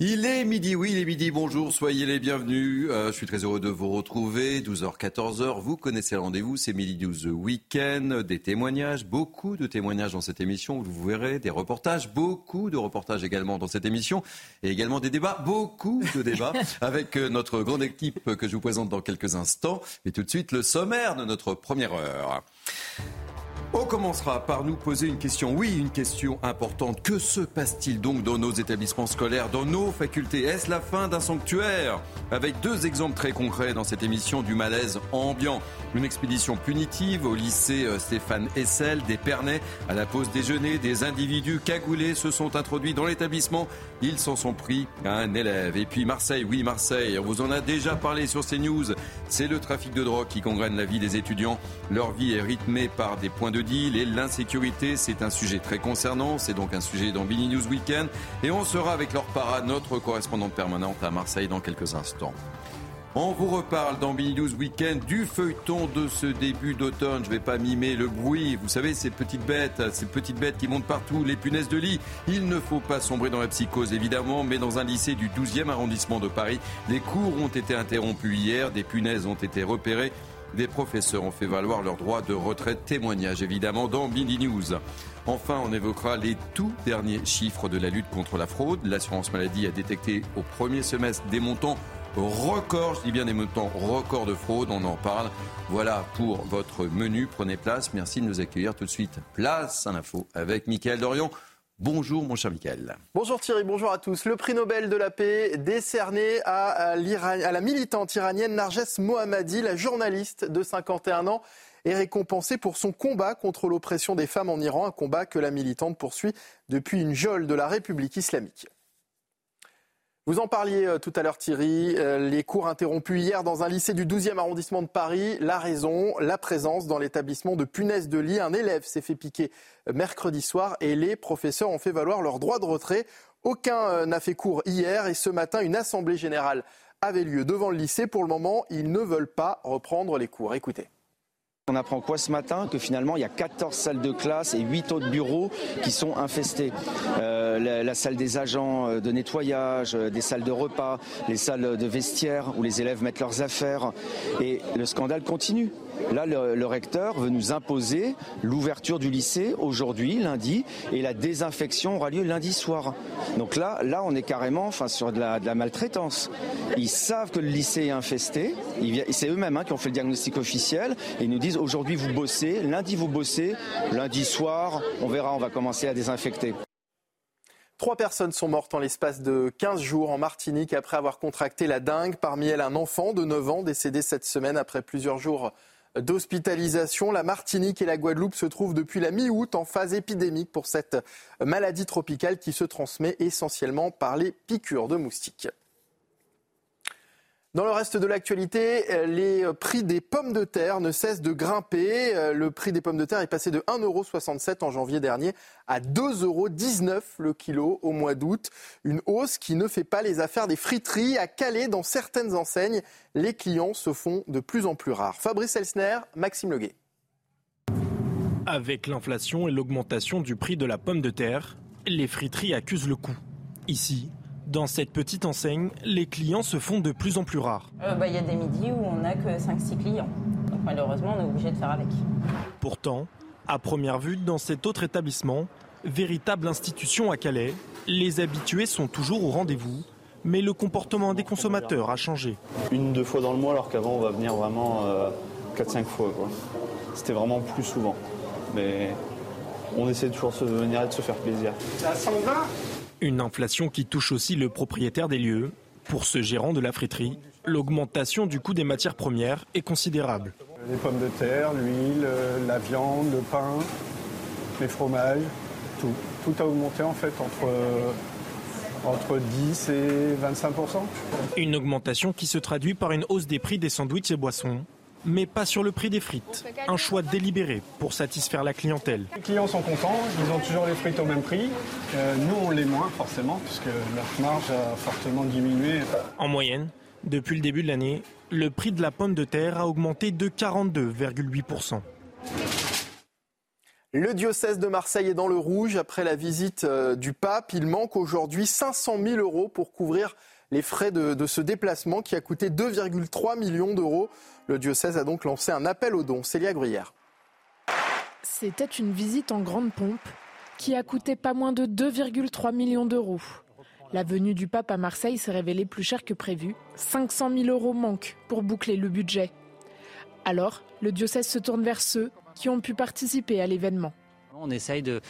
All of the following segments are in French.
Il est midi, oui, il est midi, bonjour, soyez les bienvenus. Euh, je suis très heureux de vous retrouver. 12h, 14h, vous connaissez le rendez-vous, c'est Midi News Week-end, des témoignages, beaucoup de témoignages dans cette émission, vous verrez, des reportages, beaucoup de reportages également dans cette émission, et également des débats, beaucoup de débats, avec euh, notre grande équipe que je vous présente dans quelques instants. Et tout de suite, le sommaire de notre première heure. On commencera par nous poser une question. Oui, une question importante. Que se passe-t-il donc dans nos établissements scolaires, dans nos facultés Est-ce la fin d'un sanctuaire Avec deux exemples très concrets dans cette émission du malaise ambiant. Une expédition punitive au lycée euh, Stéphane Hessel, des Pernets, à la pause déjeuner, des individus cagoulés se sont introduits dans l'établissement. Ils s'en sont pris à un élève. Et puis Marseille, oui Marseille, on vous en a déjà parlé sur CNews. C'est le trafic de drogue qui congrène la vie des étudiants. Leur vie est rythmée par des points de deal et l'insécurité, c'est un sujet très concernant. C'est donc un sujet dans Bini News Weekend. Et on sera avec leur para, notre correspondante permanente à Marseille dans quelques instants. On vous reparle dans Billy News Weekend du feuilleton de ce début d'automne. Je vais pas mimer le bruit. Vous savez, ces petites bêtes, ces petites bêtes qui montent partout, les punaises de lit. Il ne faut pas sombrer dans la psychose, évidemment, mais dans un lycée du 12e arrondissement de Paris, les cours ont été interrompus hier, des punaises ont été repérées. Des professeurs ont fait valoir leur droit de retraite. Témoignage évidemment dans Billy News. Enfin, on évoquera les tout derniers chiffres de la lutte contre la fraude. L'assurance maladie a détecté au premier semestre des montants record, je dis bien des montants records de fraude, on en parle. Voilà pour votre menu, prenez place, merci de nous accueillir tout de suite. Place à l'info avec Mickaël Dorion. Bonjour mon cher Mickaël. Bonjour Thierry, bonjour à tous. Le prix Nobel de la paix décerné à, la militante iranienne Narges Mohammadi, la journaliste de 51 ans, est récompensée pour son combat contre l'oppression des femmes en Iran, un combat que la militante poursuit depuis une geôle de la République islamique. Vous en parliez euh, tout à l'heure Thierry, euh, les cours interrompus hier dans un lycée du 12e arrondissement de Paris. La raison, la présence dans l'établissement de punaises de lit. Un élève s'est fait piquer euh, mercredi soir et les professeurs ont fait valoir leur droit de retrait. Aucun n'a fait cours hier et ce matin, une assemblée générale avait lieu devant le lycée. Pour le moment, ils ne veulent pas reprendre les cours. Écoutez. On apprend quoi ce matin Que finalement, il y a 14 salles de classe et 8 autres bureaux qui sont infestés. Euh, la, salle des agents euh, de nettoyage, euh, des salles de repas, les salles de vestiaire où les élèves mettent leurs affaires. Et le scandale continue. Là, le, recteur veut nous imposer l'ouverture du lycée aujourd'hui, lundi, et la désinfection aura lieu lundi soir. Donc là, là, on est carrément, enfin, sur de la, de la maltraitance. Ils savent que le lycée est infesté. C'est eux-mêmes hein, qui ont fait le diagnostic officiel et ils nous disent aujourd'hui vous bossez, lundi vous bossez, lundi soir, on verra, on va commencer à désinfecter. Trois personnes sont mortes en l'espace de 15 jours en Martinique après avoir contracté la dengue. Parmi elles, un enfant de 9 ans décédé cette semaine après plusieurs jours d'hospitalisation. La Martinique et la Guadeloupe se trouvent depuis la mi-août en phase épidémique pour cette maladie tropicale qui se transmet essentiellement par les piqûres de moustiques. Dans le reste de l'actualité, les prix des pommes de terre ne cessent de grimper. Le prix des pommes de terre est passé de 1,67€ en janvier dernier à 2,19€ le kilo au mois d'août. Une hausse qui ne fait pas les affaires des friteries. À Calais, dans certaines enseignes, les clients se font de plus en plus rares. Fabrice Elsner, Maxime Leguet. Avec l'inflation et l'augmentation du prix de la pomme de terre, les friteries accusent le coup. Ici, dans cette petite enseigne, les clients se font de plus en plus rares. Il euh, bah, y a des midis où on n'a que 5-6 clients. Donc malheureusement, on est obligé de faire avec. Pourtant, à première vue, dans cet autre établissement, véritable institution à Calais, les habitués sont toujours au rendez-vous, mais le comportement des consommateurs a changé. Une, deux fois dans le mois, alors qu'avant, on va venir vraiment euh, 4-5 fois. C'était vraiment plus souvent. Mais on essaie toujours de venir et de se faire plaisir. Ça s'en va? Une inflation qui touche aussi le propriétaire des lieux. Pour ce gérant de la friterie, l'augmentation du coût des matières premières est considérable. Les pommes de terre, l'huile, la viande, le pain, les fromages. Tout. Tout a augmenté en fait entre, entre 10 et 25% Une augmentation qui se traduit par une hausse des prix des sandwichs et boissons mais pas sur le prix des frites. Un choix délibéré pour satisfaire la clientèle. Les clients sont contents, ils ont toujours les frites au même prix. Euh, nous, on les moins forcément, puisque leur marge a fortement diminué. En moyenne, depuis le début de l'année, le prix de la pomme de terre a augmenté de 42,8%. Le diocèse de Marseille est dans le rouge après la visite euh, du pape. Il manque aujourd'hui 500 000 euros pour couvrir les frais de, ce déplacement qui a coûté 2,3 millions d'euros. Le diocèse a donc lancé un appel aux dons. Célia Gruyère. C'était une visite en grande pompe qui a coûté pas moins de 2,3 millions d'euros. La venue du pape à Marseille s'est révélée plus chère que prévu. 500 000 euros manquent pour boucler le budget. Alors, le diocèse se tourne vers ceux qui ont pu participer à l'événement. On essaye de,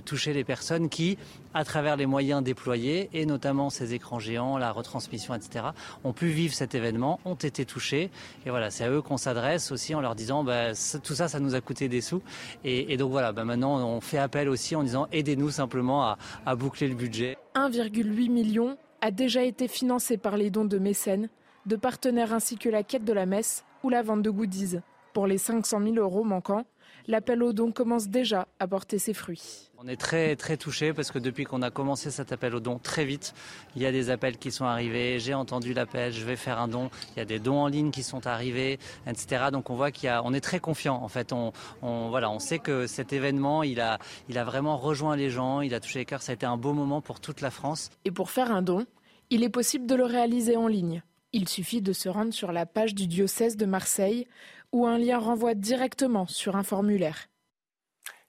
toucher les personnes qui, à travers les moyens déployés, et notamment ces écrans géants, la retransmission, etc., ont pu vivre cet événement, ont été touchés. Et voilà, c'est à eux qu'on s'adresse aussi en leur disant, bah, tout ça, ça nous a coûté des sous. Et, donc voilà, bah, maintenant, on fait appel aussi en disant, aidez-nous simplement à, à boucler le budget. 1,8 million a déjà été financé par les dons de mécènes, de partenaires ainsi que la quête de la messe ou la vente de goodies. Pour les 500 000 euros manquants, l'appel aux dons commence déjà à porter ses fruits. On est très très touché parce que depuis qu'on a commencé cet appel aux dons très vite, il y a des appels qui sont arrivés. J'ai entendu l'appel, je vais faire un don. Il y a des dons en ligne qui sont arrivés, etc. Donc on voit qu'il y a, on est très confiant. En fait, on, voilà, on sait que cet événement, il a, il a vraiment rejoint les gens, il a touché les cœurs. Ça a été un beau moment pour toute la France. Et pour faire un don, il est possible de le réaliser en ligne. Il suffit de se rendre sur la page du diocèse de Marseille où un lien renvoie directement sur un formulaire.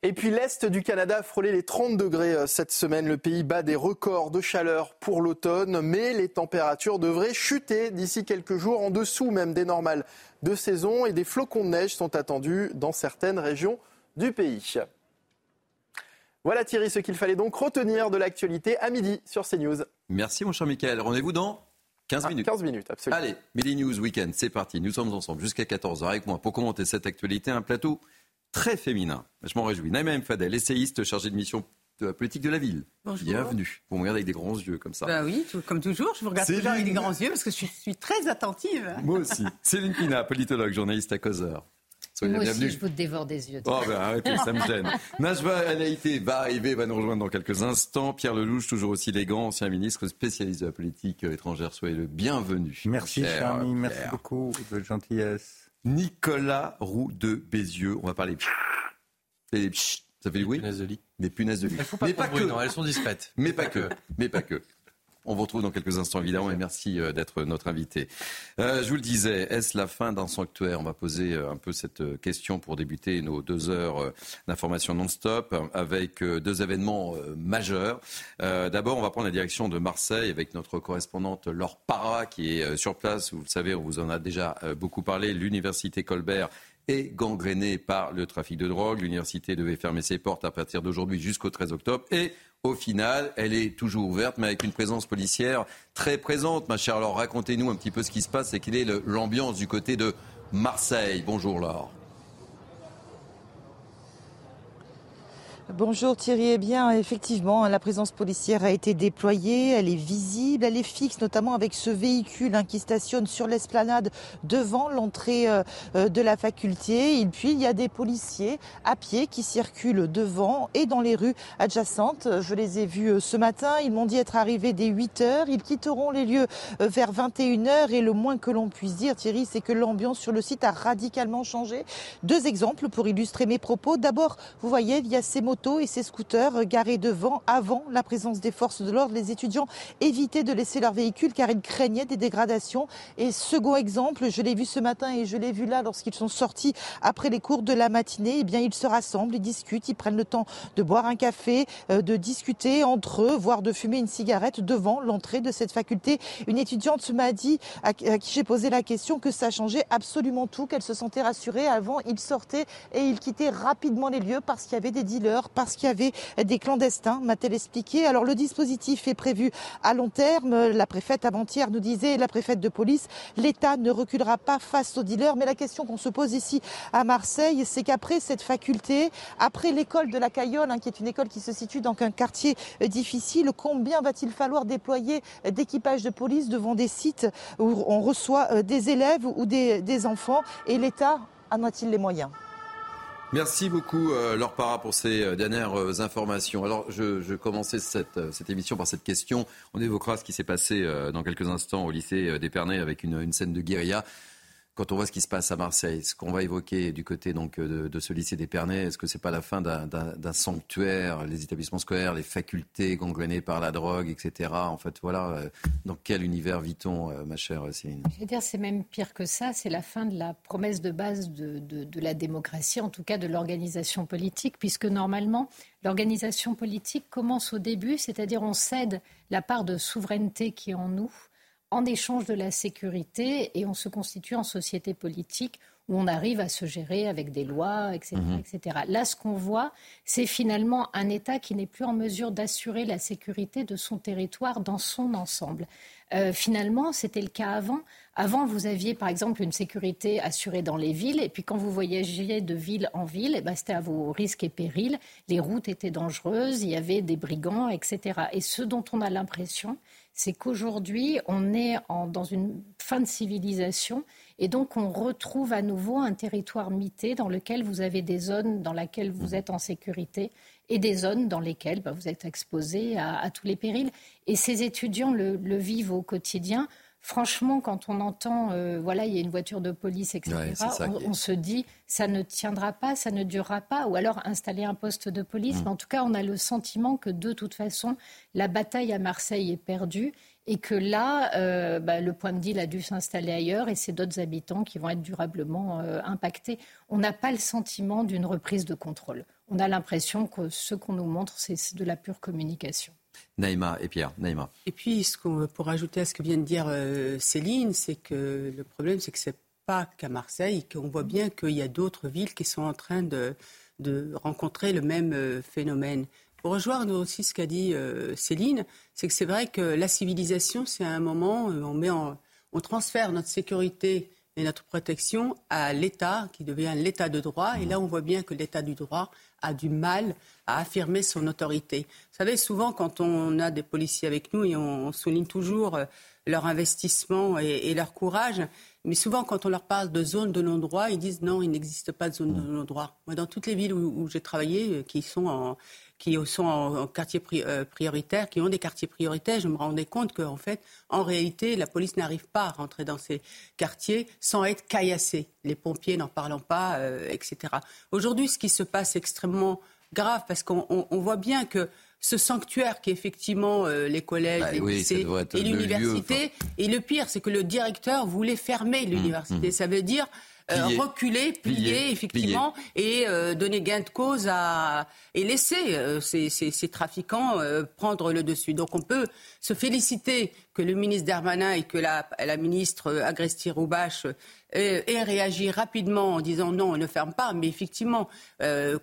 Et puis l'Est du Canada a frôlé les 30 degrés euh, cette semaine. Le pays bat des records de chaleur pour l'automne, mais les températures devraient chuter d'ici quelques jours en dessous même des normales de saison et des flocons de neige sont attendus dans certaines régions du pays. Voilà Thierry ce qu'il fallait donc retenir de l'actualité à midi sur CNews. Merci mon cher Michael. Rendez-vous dans 15 minutes. 15 minutes, absolument. Allez, Midi News Weekend, c'est parti. Nous sommes ensemble jusqu'à 14h avec moi pour commenter cette actualité. Un plateau très féminin. Je m'en réjouis. Naïma M. Fadel, essayiste chargé de mission de la politique de la ville. Bonjour. Bienvenue. Vous me regardez avec des grands yeux comme ça. Bah oui, comme toujours. Je vous regarde toujours avec des grands yeux parce que je suis très attentive. Moi aussi. Céline Pina, politologue, journaliste à Causeur. Soyez Moi aussi, je vous dévore des yeux. Oh, ben arrêtez, ça me gêne. Najwa Alaïté va arriver, va nous rejoindre dans quelques instants. Pierre Lelouch, toujours aussi élégant, ancien ministre spécialiste de la politique étrangère. Soyez le bienvenu. Merci, cher ami, merci beaucoup de gentillesse. Nicolas Roux de Bézieux. On va parler. Et ça fait du bruit Des punaises de lit. Des punaises de lit. mais pas, que. Non, elles sont discrètes. Mais pas que. Mais pas que. On vous retrouve dans quelques instants, évidemment, et merci euh, d'être notre invité. Euh, je vous le disais, est-ce la fin d'un sanctuaire? On va poser euh, un peu cette question pour débuter nos deux heures d'information non-stop avec deux événements majeurs. D'abord, on va prendre la direction de Marseille avec notre correspondante Laure Para qui est sur place. Vous le savez, on vous en a déjà beaucoup parlé. L'université Colbert est gangrénée par le trafic de drogue. L'université devait fermer ses portes à partir d'aujourd'hui jusqu'au 13 octobre. Et au final, elle est toujours ouverte, mais avec une présence policière très présente. Ma chère Alors, racontez-nous un petit peu ce qui se passe et quelle est l'ambiance du côté de Marseille. Bonjour Laure. Bonjour Thierry. Eh bien, effectivement, la présence policière a été déployée. Elle est visible, elle est fixe, notamment avec ce véhicule hein, qui stationne sur l'esplanade devant l'entrée euh, euh, de la faculté. Et puis, il y a des policiers à pied qui circulent devant et dans les rues adjacentes. Je les ai vus euh, ce matin. Ils m'ont dit être arrivés dès 8 heures. Ils quitteront les lieux vers 21 heures. Et le moins que l'on puisse dire, Thierry, c'est que l'ambiance sur le site a radicalement changé. Deux exemples pour illustrer mes propos. D'abord, vous voyez, il y a ces mots et ces scooters garés devant avant la présence des forces de l'ordre. Les étudiants évitaient de laisser leur véhicule car ils craignaient des dégradations. Et second exemple, je l'ai vu ce matin et je l'ai vu là lorsqu'ils sont sortis après les cours de la matinée, eh bien ils se rassemblent, ils discutent, ils prennent le temps de boire un café, euh, de discuter entre eux, voire de fumer une cigarette devant l'entrée de cette faculté. Une étudiante m'a dit, à qui j'ai posé la question, que ça changeait absolument tout, qu'elle se sentait rassurée. Avant, ils sortaient et ils quittaient rapidement les lieux parce qu'il y avait des dealers parce qu'il y avait des clandestins, m'a-t-elle expliqué. Alors le dispositif est prévu à long terme. La préfète avant-hier nous disait, la préfète de police, l'État ne reculera pas face aux dealers. Mais la question qu'on se pose ici à Marseille, c'est qu'après cette faculté, après l'école de la Cayolle, hein, qui est une école qui se situe dans un quartier euh, difficile, combien va-t-il falloir déployer d'équipages de police devant des sites où on reçoit euh, des élèves ou des, enfants? Et l'État en a-t-il les moyens? Merci beaucoup, euh, Laure pour ces dernières informations. Alors, je, commençais cette, émission par cette question. On évoquera ce qui s'est passé dans quelques instants au lycée d'Épernay avec une scène de guérilla quand on voit ce qui se passe à Marseille, ce qu'on va évoquer du côté donc de, de ce lycée d'Épernay, est-ce que c'est pas la fin d'un sanctuaire, les établissements scolaires, les facultés gangrénées par la drogue, etc. En fait, voilà, euh, dans quel univers vit-on, euh, ma chère Céline? Je veux dire, c'est même pire que ça. C'est la fin de la promesse de base de la démocratie, en tout cas de l'organisation politique, puisque normalement, l'organisation politique commence au début, c'est-à-dire on cède la part de souveraineté qui est en nous en échange de la sécurité et on se constitue en société politique où on arrive à se gérer avec des lois, etc. Mhm. etc. Là, ce qu'on voit, c'est finalement un État qui n'est plus en mesure d'assurer la sécurité de son territoire dans son ensemble. Euh, finalement, c'était le cas avant. Avant, vous aviez par exemple une sécurité assurée dans les villes, et puis quand vous voyagiez de ville en ville, eh ben, c'était à vos risques et périls. Les routes étaient dangereuses, il y avait des brigands, etc. Et ce dont on a l'impression, c'est qu'aujourd'hui, on est dans une fin de civilisation et donc on retrouve à nouveau un territoire mité dans lequel vous avez des zones dans lesquelles vous êtes en sécurité et des zones dans lesquelles bah, vous êtes exposé à, tous les périls. Et ces étudiants le vivent au quotidien. Franchement, quand on entend, euh, voilà, il y a une voiture de police, etc., on, se dit, ça ne tiendra pas, ça ne durera pas, ou alors installer un poste de police. Mm. Mais en tout cas, on a le sentiment que de toute façon, la bataille à Marseille est perdue et que là, euh, bah, le point de deal a dû s'installer ailleurs et c'est d'autres habitants qui vont être durablement euh, impactés. On n'a pas le sentiment d'une reprise de contrôle. On a l'impression que ce qu'on nous montre, c'est de la pure communication. Naïma et Pierre. Naïma. Et puis, ce pour ajouter à ce que vient de dire euh, Céline, c'est que le problème, c'est que c'est pas qu'à Marseille, qu'on voit bien qu'il y a d'autres villes qui sont en train de, rencontrer le même euh, phénomène. Pour rejoindre aussi ce qu'a dit euh, Céline, c'est que c'est vrai que la civilisation, c'est un moment où on, met on transfère notre sécurité et notre protection à l'État, qui devient l'État de droit. Et là, on voit bien que l'État du droit a du mal à affirmer son autorité. Vous savez, souvent, quand on a des policiers avec nous, et on, souligne toujours euh, leur investissement et, leur courage, mais souvent, quand on leur parle de zone de non-droit, ils disent non, il n'existe pas de zone de non-droit. Moi, dans toutes les villes où j'ai travaillé, euh, qui sont en, qui sont en, quartier euh, prioritaire, qui ont des quartiers prioritaires, je me rendais compte qu'en fait, en réalité, la police n'arrive pas à rentrer dans ces quartiers sans être caillassée. Les pompiers n'en parlant pas, euh, etc. Aujourd'hui, ce qui se passe est extrêmement grave parce qu'on voit bien que ce sanctuaire qui est effectivement euh, les collèges, bah les lycées et l'université. Et le pire, c'est que le directeur voulait fermer l'université. Mmh, mmh. Ça veut dire euh, reculer, plier, effectivement, et euh, donner gain de cause à et laisser euh, ces, ces, trafiquants prendre le dessus. Donc on peut se féliciter que le ministre Darmanin et que la, la ministre Agresti-Roubache aient réagi rapidement en disant non, on ne ferme pas. Mais effectivement,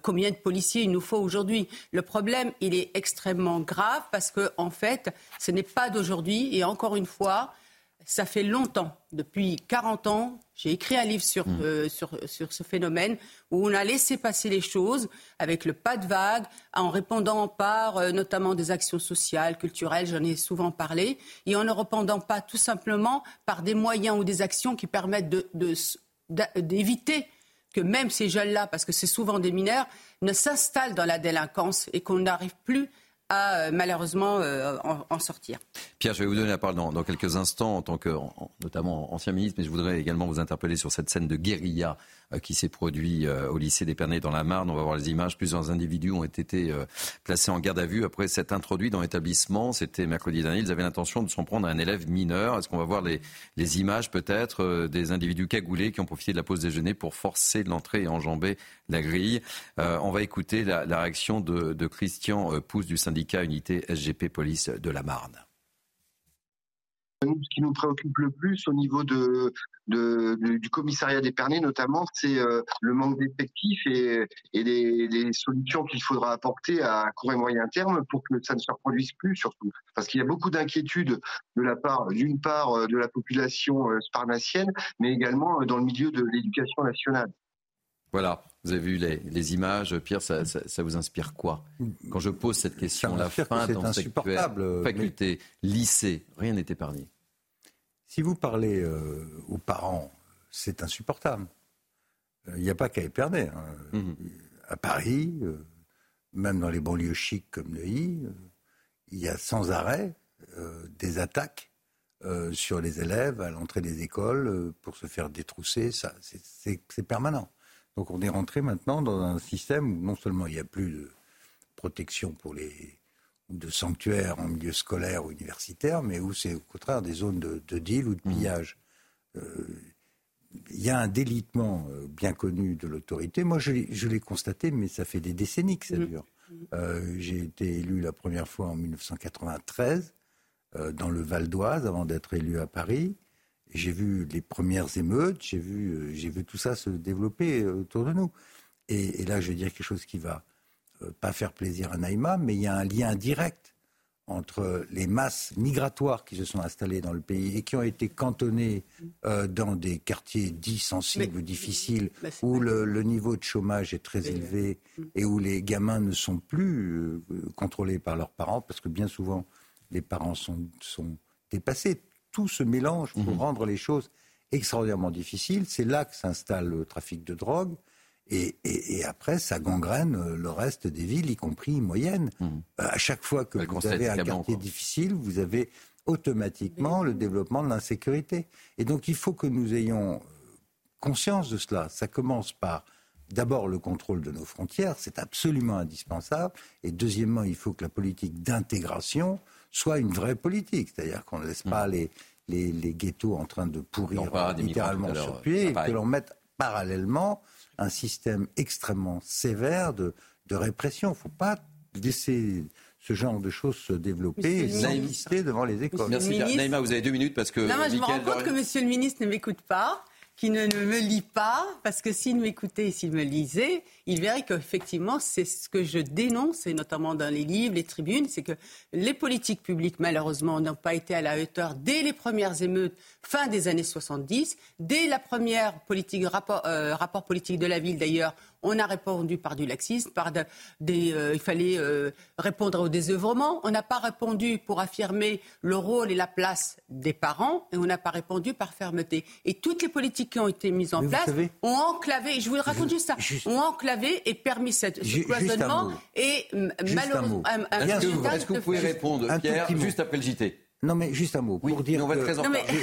combien de policiers il nous faut aujourd'hui? Le problème, il est extrêmement grave parce que en fait, ce n'est pas d'aujourd'hui. Et encore une fois, ça fait longtemps, depuis 40 ans, j'ai écrit un livre sur, mm. euh, sur, sur, ce phénomène où on a laissé passer les choses avec le pas de vague, en répondant par euh, notamment des actions sociales, culturelles, j'en ai souvent parlé, et en ne répondant pas tout simplement par des moyens ou des actions qui permettent d'éviter de, que même ces jeunes-là, parce que c'est souvent des mineurs, ne s'installent dans la délinquance et qu'on n'arrive plus euh, malheureusement euh, en, sortir. Pierre, je vais vous donner la parole dans, quelques instants en tant que notamment ancien ministre, mais je voudrais également vous interpeller sur cette scène de guérilla euh, qui s'est produite au lycée d'Épernay dans la Marne. On va voir les images. Plusieurs individus ont été placés en garde à vue après s'être introduits dans l'établissement. C'était mercredi dernier. Ils avaient l'intention de s'en prendre à un élève mineur. Est-ce qu'on va voir les, images peut-être des individus cagoulés qui ont profité de la pause déjeuner pour forcer l'entrée et enjamber la grille? On va écouter la, réaction de Christian Pousse du syndicat Unité SGP Police de la Marne. ce qui nous préoccupe le plus au niveau de, du commissariat d'Épernay notamment, c'est euh, le manque d'effectifs et, les, solutions qu'il faudra apporter à court et moyen terme pour que ça ne se reproduise plus surtout. Parce qu'il y a beaucoup d'inquiétudes de la part, d'une part, euh, de la population euh, sparnassienne, mais également dans le milieu de l'éducation nationale. Voilà, vous avez vu les, images. Pierre, ça, vous inspire quoi Quand je pose cette question, la fin dans faculté, lycée, rien n'est épargné. Si vous parlez euh, aux parents, c'est insupportable. Il n'y a pas qu'à Épernay. Hein. Mhm. À Paris, euh, même dans les banlieues chics comme Neuilly, euh, il y a sans arrêt des attaques sur les élèves à l'entrée des écoles pour se faire détrousser. C'est permanent. Donc on est rentré maintenant dans un système où non seulement il n'y a plus de protection pour les de sanctuaires en milieu scolaire ou universitaire, mais où c'est au contraire des zones de, deal ou de mmh. pillage. Euh, il y a un délitement euh, bien connu de l'autorité. Moi, je, l'ai constaté, mais ça fait des décennies que ça mmh. dure. Euh, j'ai été élu la première fois en 1993 dans le Val d'Oise avant d'être élu à Paris. J'ai vu les premières émeutes, j'ai vu, euh, j'ai vu tout ça se développer euh, autour de nous. Et, là, je vais dire quelque chose qui va euh, pas faire plaisir à Naïma, mais il y a un lien direct entre les masses migratoires qui se sont installées dans le pays et qui ont été cantonnées dans des quartiers dits sensibles ou difficiles, où le, niveau de chômage est très élevé et où les gamins ne sont plus contrôlés par leurs parents, parce que bien souvent, les parents sont, sont dépassés tout se mélange pour mhm. rendre les choses extraordinairement difficiles. C'est là que s'installe le trafic de drogue. Et, après, ça gangrène euh, le reste des villes, y compris moyennes. Mhm. Euh, à chaque fois que vous avez un quartier difficile, vous avez automatiquement le développement de l'insécurité. Et donc, il faut que nous ayons euh, conscience de cela. Ça commence par d'abord le contrôle de nos frontières, c'est absolument indispensable. Et deuxièmement, il faut que la politique d'intégration soit une vraie politique, c'est-à-dire qu'on ne laisse pas mm. les, les, les, ghettos en train de pourrir littéralement sur pied, et que l'on mette parallèlement un système extrêmement sévère de, de répression. Il ne faut pas laisser ce genre de choses se développer et devant les écoles. Merci. Naïma, vous avez deux minutes parce que. Non, je me rends compte que Monsieur le ministre ne m'écoute pas qui ne me lit pas, parce que s'il m'écoutait, s'il me lisait, il verrait qu'effectivement, c'est ce que je dénonce, et notamment dans les livres, les tribunes, c'est que les politiques publiques, malheureusement, n'ont pas été à la hauteur dès les premières émeutes, fin des années 70, dès la première politique, rapport, euh, rapport politique de la ville d'ailleurs, on a répondu par du laxisme, par des, euh, il fallait euh, répondre au désœuvrement. On n'a pas répondu pour affirmer le rôle et la place des parents, et on n'a pas répondu par fermeté. Et toutes les politiques qui ont été mises en place ont enclavé. Je vous raconte juste ça. ont enclavé et permis cette, ce cloisonnement et malheureusement. Est-ce que, vous pouvez répondre, Pierre, juste après le JT non, mais juste un mot. pour dire que,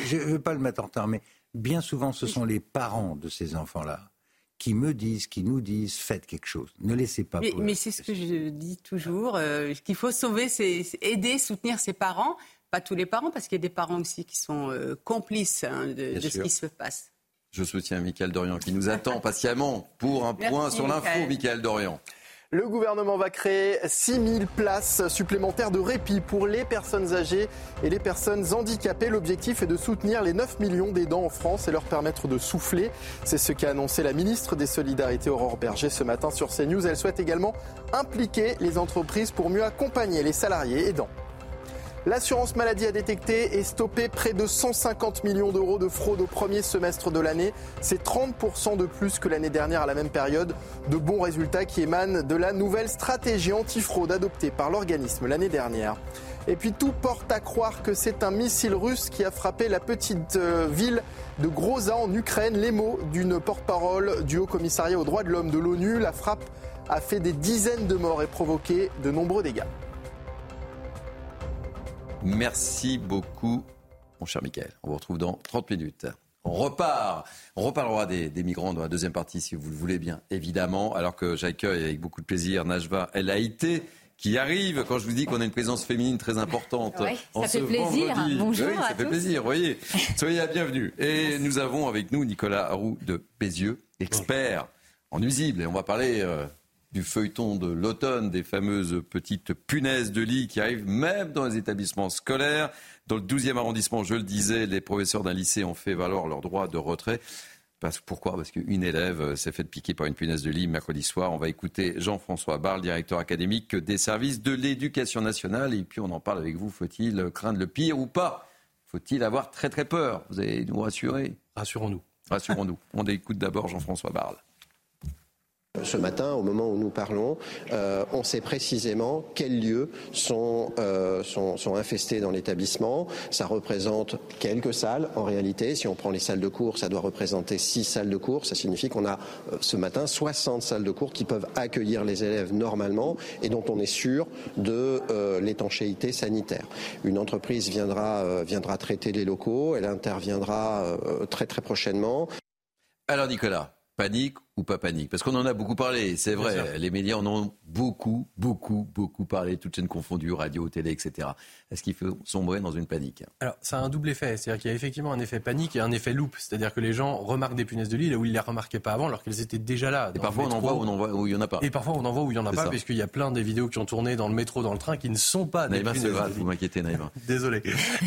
Je ne veux pas le mettre en retard, mais bien souvent, ce sont les parents de ces enfants-là qui me disent, qui nous disent, faites quelque chose. Ne laissez pas. Mais, mais c'est ce que je dis toujours. Euh, qu'il faut sauver, c'est aider, soutenir ses parents. Pas tous les parents, parce qu'il y a des parents aussi qui sont euh, complices hein, de, ce qui se passe. Je soutiens Michael Dorian qui nous attend patiemment pour un point sur l'info, Michael Dorian. Le gouvernement va créer 6000 places supplémentaires de répit pour les personnes âgées et les personnes handicapées. L'objectif est de soutenir les 9 millions d'aidants en France et leur permettre de souffler. C'est ce qu'a annoncé la ministre des Solidarités Aurore Berger ce matin sur CNews. Elle souhaite également impliquer les entreprises pour mieux accompagner les salariés aidants. L'assurance maladie a détecté et stoppé près de 150 millions d'euros de fraude au premier semestre de l'année. C'est 30% de plus que l'année dernière à la même période. De bons résultats qui émanent de la nouvelle stratégie antifraude adoptée par l'organisme l'année dernière. Et puis tout porte à croire que c'est un missile russe qui a frappé la petite euh, ville de Groza en Ukraine. Les mots d'une porte-parole du Haut Commissariat aux droits de l'homme de l'ONU. La frappe a fait des dizaines de morts et provoqué de nombreux dégâts. Merci beaucoup, mon cher Michael. On vous retrouve dans 30 minutes. On repart. On reparlera des, migrants dans la deuxième partie, si vous le voulez bien, évidemment. Alors que j'accueille avec beaucoup de plaisir Najva El Haïté, qui arrive quand je vous dis qu'on a une présence féminine très importante. ça fait plaisir. Bonjour. Oui, ça fait plaisir, voyez. Soyez la bienvenue. Et nous avons avec nous Nicolas Roux de Bézieux, expert en nuisible. Et on va parler euh, du feuilleton de l'automne, des fameuses petites punaises de lit qui arrivent même dans les établissements scolaires. Dans le 12e arrondissement, je le disais, les professeurs d'un lycée ont fait valoir leur droit de retrait. Parce, pourquoi? Parce qu'une élève euh, s'est fait piquer par une punaise de lit mercredi soir. On va écouter Jean-François Barle, directeur académique des services de l'éducation nationale. Et puis on en parle avec vous. Faut-il craindre le pire ou pas? Faut-il avoir très très peur? Vous allez nous rassurer Rassurons-nous. Rassurons-nous. on écoute d'abord Jean-François Barle. Ce matin, au moment où nous parlons, euh, on sait précisément quels lieux sont, euh, sont, infestés dans l'établissement. Ça représente quelques salles. En réalité, si on prend les salles de cours, ça doit représenter six salles de cours. Ça signifie qu'on a euh, ce matin 60 salles de cours qui peuvent accueillir les élèves normalement et dont on est sûr de l'étanchéité sanitaire. Une entreprise viendra, viendra traiter les locaux. Elle interviendra très très prochainement. Alors Nicolas, panique ou pas panique Parce qu'on en a beaucoup parlé, c'est vrai. Les médias en ont beaucoup, beaucoup, beaucoup parlé, toutes chaînes confondues, radio, télé, etc. Est-ce qu'il faut sombrer dans une panique? Alors, ça a un double effet. C'est-à-dire qu'il y a effectivement un effet panique et un effet loupe. C'est-à-dire que les gens remarquent des punaises de lit là où ils ne les remarquaient pas avant, alors qu'elles étaient déjà là. Et parfois, on en voit où, on en voit où il n'y en a pas. Et parfois, on en voit où il n'y en a pas, puisqu'il y a plein des vidéos qui ont tourné dans le métro, dans le train, qui ne sont pas Naïma, des punaises de lit. Vous m'inquiétez, Naïma. Désolé.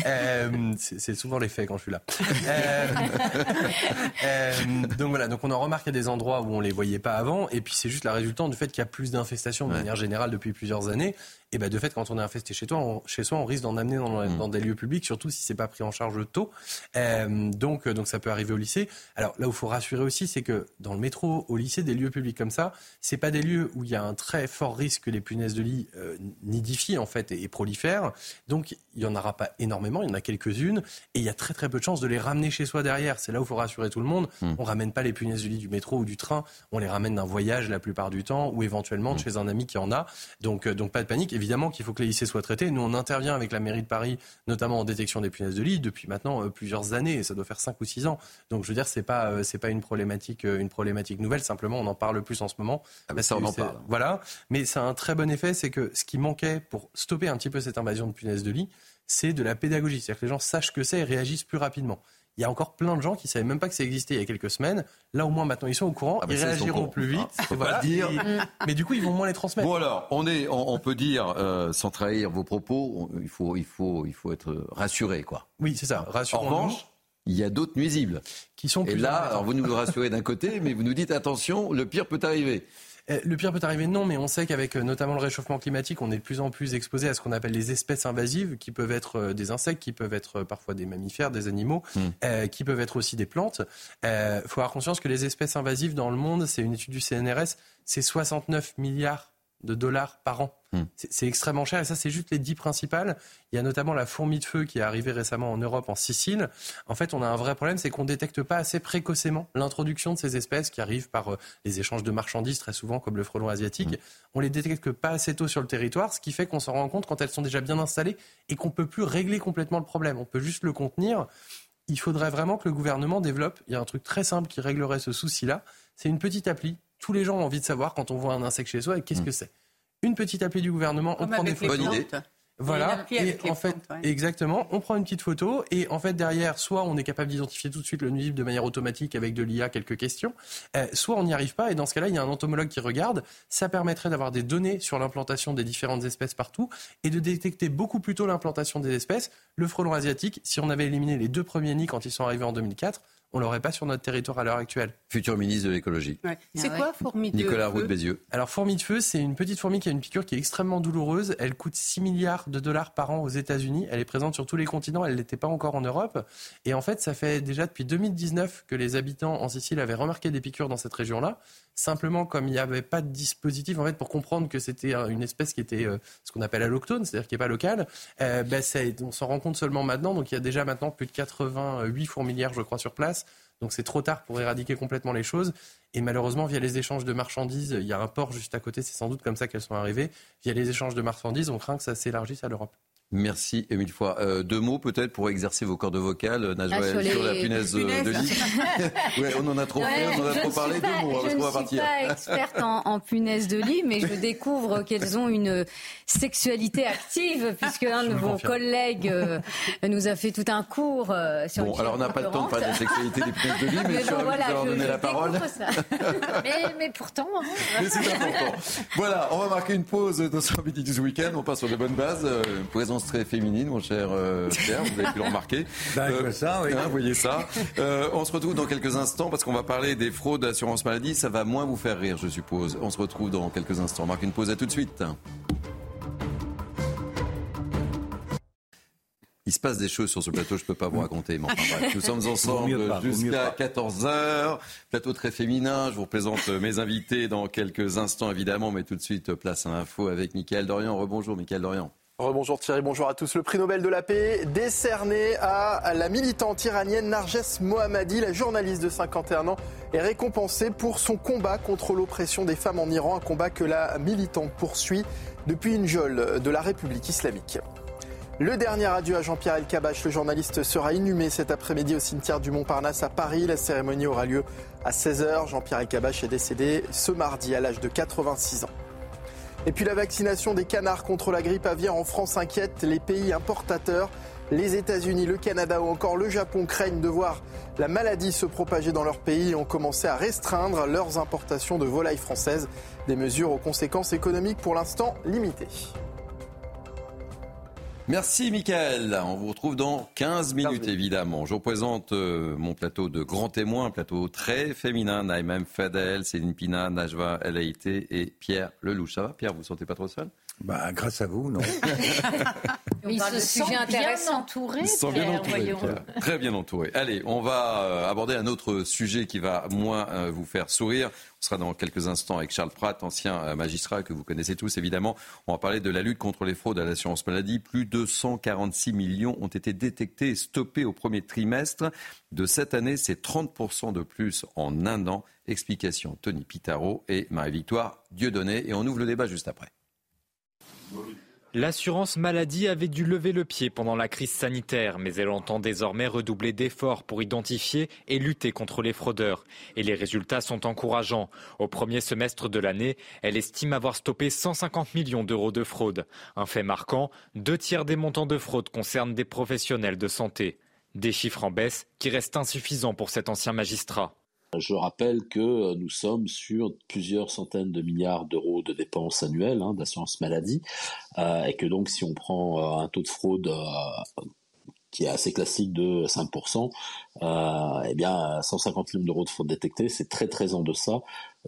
euh, c'est souvent l'effet quand je suis là. euh, euh, donc voilà, donc on en remarque à des endroits où on les voyait pas avant, et puis c'est juste la résultante du fait qu'il y a plus d'infestations de manière générale depuis plusieurs années. Et ben de fait, quand on est infesté chez toi, on, chez soi, on risque d'en amener dans, Mm. dans, des lieux publics, surtout si c'est pas pris en charge tôt. Euh, donc, donc ça peut arriver au lycée. Alors là où il faut rassurer aussi, c'est que dans le métro, au lycée, des lieux publics comme ça, c'est pas des lieux où il y a un très fort risque que les punaises de lit euh, nidifient en fait et, et prolifèrent. Donc il y en aura pas énormément, il y en a quelques-unes, et il y a très très peu de chances de les ramener chez soi derrière. C'est là où il faut rassurer tout le monde. Mm. On ramène pas les punaises de lit du métro ou du train, on les ramène d'un voyage la plupart du temps, ou éventuellement de chez un ami qui en a. Donc, euh, donc pas de panique. Évidemment qu'il faut que les lycées soient traités. Nous, on intervient avec la mairie de Paris, notamment en détection des punaises de lit, depuis maintenant euh, plusieurs années. Et ça doit faire 5 ou 6 ans. Donc, je veux dire, c'est pas, euh, c'est pas une problématique, euh, une problématique nouvelle. Simplement, on en parle plus en ce moment. Ah ben ça, on en parle. Voilà. Mais ça a un très bon effet, c'est que ce qui manquait pour stopper un petit peu cette invasion de punaises de lit, c'est de la pédagogie. C'est-à-dire que les gens sachent que c'est et réagissent plus rapidement. Il y a encore plein de gens qui ne savaient même pas que ça existait il y a quelques semaines. Là, au moins, maintenant, ils sont au courant. Ah ben ils réagiront plus vite. Ah, faut Voilà. dire. Et- Mais du coup, ils vont moins les transmettre. Bon alors, on, est, on, on peut dire, euh, sans trahir vos propos, on- il faut, il faut, il faut être rassuré, quoi. Oui, c'est ça. En Rassurons-nous. revanche, il y a d'autres nuisibles. Qui sont Et là, alors vous nous rassurez d'un côté, mais vous nous dites attention, le pire peut arriver. Euh, Le pire peut arriver, non, mais on sait qu'avec euh, notamment le réchauffement climatique, on est de plus en plus exposé à ce qu'on appelle les espèces invasives, qui peuvent être euh, des insectes, qui peuvent être euh, parfois des mammifères, des animaux, Hmm. euh, qui peuvent être aussi des plantes. Il faut avoir conscience que les espèces invasives dans le monde, c'est une étude du CNRS, c'est 69 milliards de dollars par an. Hmm. C'est- extrêmement cher et ça, c'est juste les dix principales. Il y a notamment la fourmi de feu qui est arrivée récemment en Europe, en Sicile. En fait, on a un vrai problème, c'est qu'on détecte pas assez précocement l'introduction de ces espèces qui arrivent par euh, les échanges de marchandises très souvent, comme le frelon asiatique. On les détecte pas assez tôt sur le territoire, ce qui fait qu'on s'en rend compte quand elles sont déjà bien installées et qu'on peut plus régler complètement le problème. On peut juste le contenir. Il faudrait vraiment que le gouvernement développe. Il y a un truc très simple qui réglerait ce souci-là. C'est une petite appli. Tous les gens ont envie de savoir quand on voit un insecte chez soi et qu'est-ce que c'est. Une petite appli du gouvernement, on Comme prend des photos. Bonne idée. Voilà. Et en fait, plantes, ouais. exactement, on prend une petite photo et en fait derrière, soit on est capable d'identifier tout de suite le nuisible de manière automatique avec de l'IA, quelques questions, euh, soit on n'y arrive pas et dans ce cas-là, il y a un entomologue qui regarde. Ça permettrait d'avoir des données sur l'implantation des différentes espèces partout et de détecter beaucoup plus tôt l'implantation des espèces. Le frelon asiatique, si on avait éliminé les deux premiers nids quand ils sont arrivés en 2004, on l'aurait pas sur notre territoire à l'heure actuelle. Futur ministre de l'écologie. Ouais. C'est quoi, fourmi de Nicolas feu Roux de Bézieux. Alors, fourmi de feu, c'est une petite fourmi qui a une piqûre qui est extrêmement douloureuse. Elle coûte 6 milliards de dollars par an aux États-Unis. Elle est présente sur tous les continents. Elle n'était pas encore en Europe. Et en fait, ça fait déjà depuis 2019 que les habitants en Sicile avaient remarqué des piqûres dans cette région-là. Simplement, comme il n'y avait pas de dispositif en fait pour comprendre que c'était une espèce qui était euh, ce qu'on appelle alloctone, c'est-à-dire qui n'est pas locale, euh, ben, on s'en rend compte seulement maintenant. Donc, il y a déjà maintenant plus de 88 fourmilières, je crois, sur place. Donc c'est trop tard pour éradiquer complètement les choses. Et malheureusement, via les échanges de marchandises, il y a un port juste à côté, c'est sans doute comme ça qu'elles sont arrivées. Via les échanges de marchandises, on craint que ça s'élargisse à l'Europe. Merci et mille fois. Euh, deux mots peut-être pour exercer vos cordes vocales, euh, Najwa, ah, sur, la punaise, de lit. ouais, on en a trop fait, on en a trop parlé. deux mots, je ne suis pas experte en, en punaise de lit, mais je découvre qu'elles ont une sexualité active, puisque un de vos collègues euh, nous a fait tout un cours sur Bon, alors on n'a pas le temps de parler de la sexualité des punaises de lit, mais, mais bon, voilà, je, donner la parole. mais, mais, pourtant. Hein. Mais c'est important. voilà, on va marquer une pause dans ce Midi du Week-end. On passe sur de bonnes bases. présence très féminine, mon cher euh, Pierre, vous avez pu le remarquer. Ben, euh, ça, oui. Hein, vous voyez ça. Euh, on se retrouve dans quelques instants parce qu'on va parler des fraudes d'assurance maladie. Ça va moins vous faire rire, je suppose. On se retrouve dans quelques instants. On marque une pause, à tout de suite. Il se passe des choses sur ce plateau, je ne peux pas vous raconter. Mais enfin, bref, nous sommes ensemble jusqu'à 14h. Plateau très féminin. Je vous représente mes invités dans quelques instants, évidemment. Mais tout de suite, place à l'info avec Mickaël Dorian. Rebonjour, Mickaël Dorian. Rebonjour Thierry, bonjour à tous. Le prix Nobel de la paix décerné à la militante iranienne Narges Mohammadi, la journaliste de 51 ans, est récompensée pour son combat contre l'oppression des femmes en Iran, un combat que la militante poursuit depuis une geôle de la République islamique. Le dernier adieu à Jean-Pierre Elkabach, le journaliste, sera inhumé cet après-midi au cimetière du Montparnasse à Paris. La cérémonie aura lieu à 16h. Jean-Pierre Elkabach est décédé ce mardi à l'âge de 86 ans. Et puis la vaccination des canards contre la grippe aviaire en France inquiète les pays importateurs. Les États-Unis, le Canada ou encore le Japon craignent de voir la maladie se propager dans leur pays et ont commencé à restreindre leurs importations de volailles françaises. Des mesures aux conséquences économiques pour l'instant limitées. Merci Mickaël. On vous retrouve dans 15 minutes évidemment. Je vous présente euh, mon plateau de grands témoins, un plateau très féminin. Naïm Fadel, Céline Pina, Najwa Elaïté et Pierre Lelouch. Ça va Pierre, vous ne vous sentez pas trop seul? Bah, grâce à vous, non. Mais il se sent bien entouré. bien entouré. Très bien entouré. Allez, on va euh, aborder un autre sujet qui va moins euh, vous faire sourire. On sera dans quelques instants avec Charles Pratt, ancien euh, magistrat que vous connaissez tous évidemment. On va parler de la lutte contre les fraudes à l'assurance maladie. Plus de 146 millions ont été détectés et stoppés au premier trimestre de cette année. C'est 30% de plus en un an. Explication Tony Pitaro et Marie-Victoire Dieudonné. Et on ouvre le débat juste après. L'assurance maladie avait dû lever le pied pendant la crise sanitaire, mais elle entend désormais redoubler d'efforts pour identifier et lutter contre les fraudeurs. Et les résultats sont encourageants. Au premier semestre de l'année, elle estime avoir stoppé 150 millions d'euros de fraude. Un fait marquant, deux tiers des montants de fraude concernent des professionnels de santé. Des chiffres en baisse qui restent insuffisants pour cet ancien magistrat. Je rappelle que euh, nous sommes sur plusieurs centaines de milliards d'euros de dépenses annuelles hein, d'assurance maladie, euh, et que donc si on prend euh, un taux de fraude qui est assez classique de 5%, eh bien 150 millions d'euros de fraude détectée, c'est très très en deçà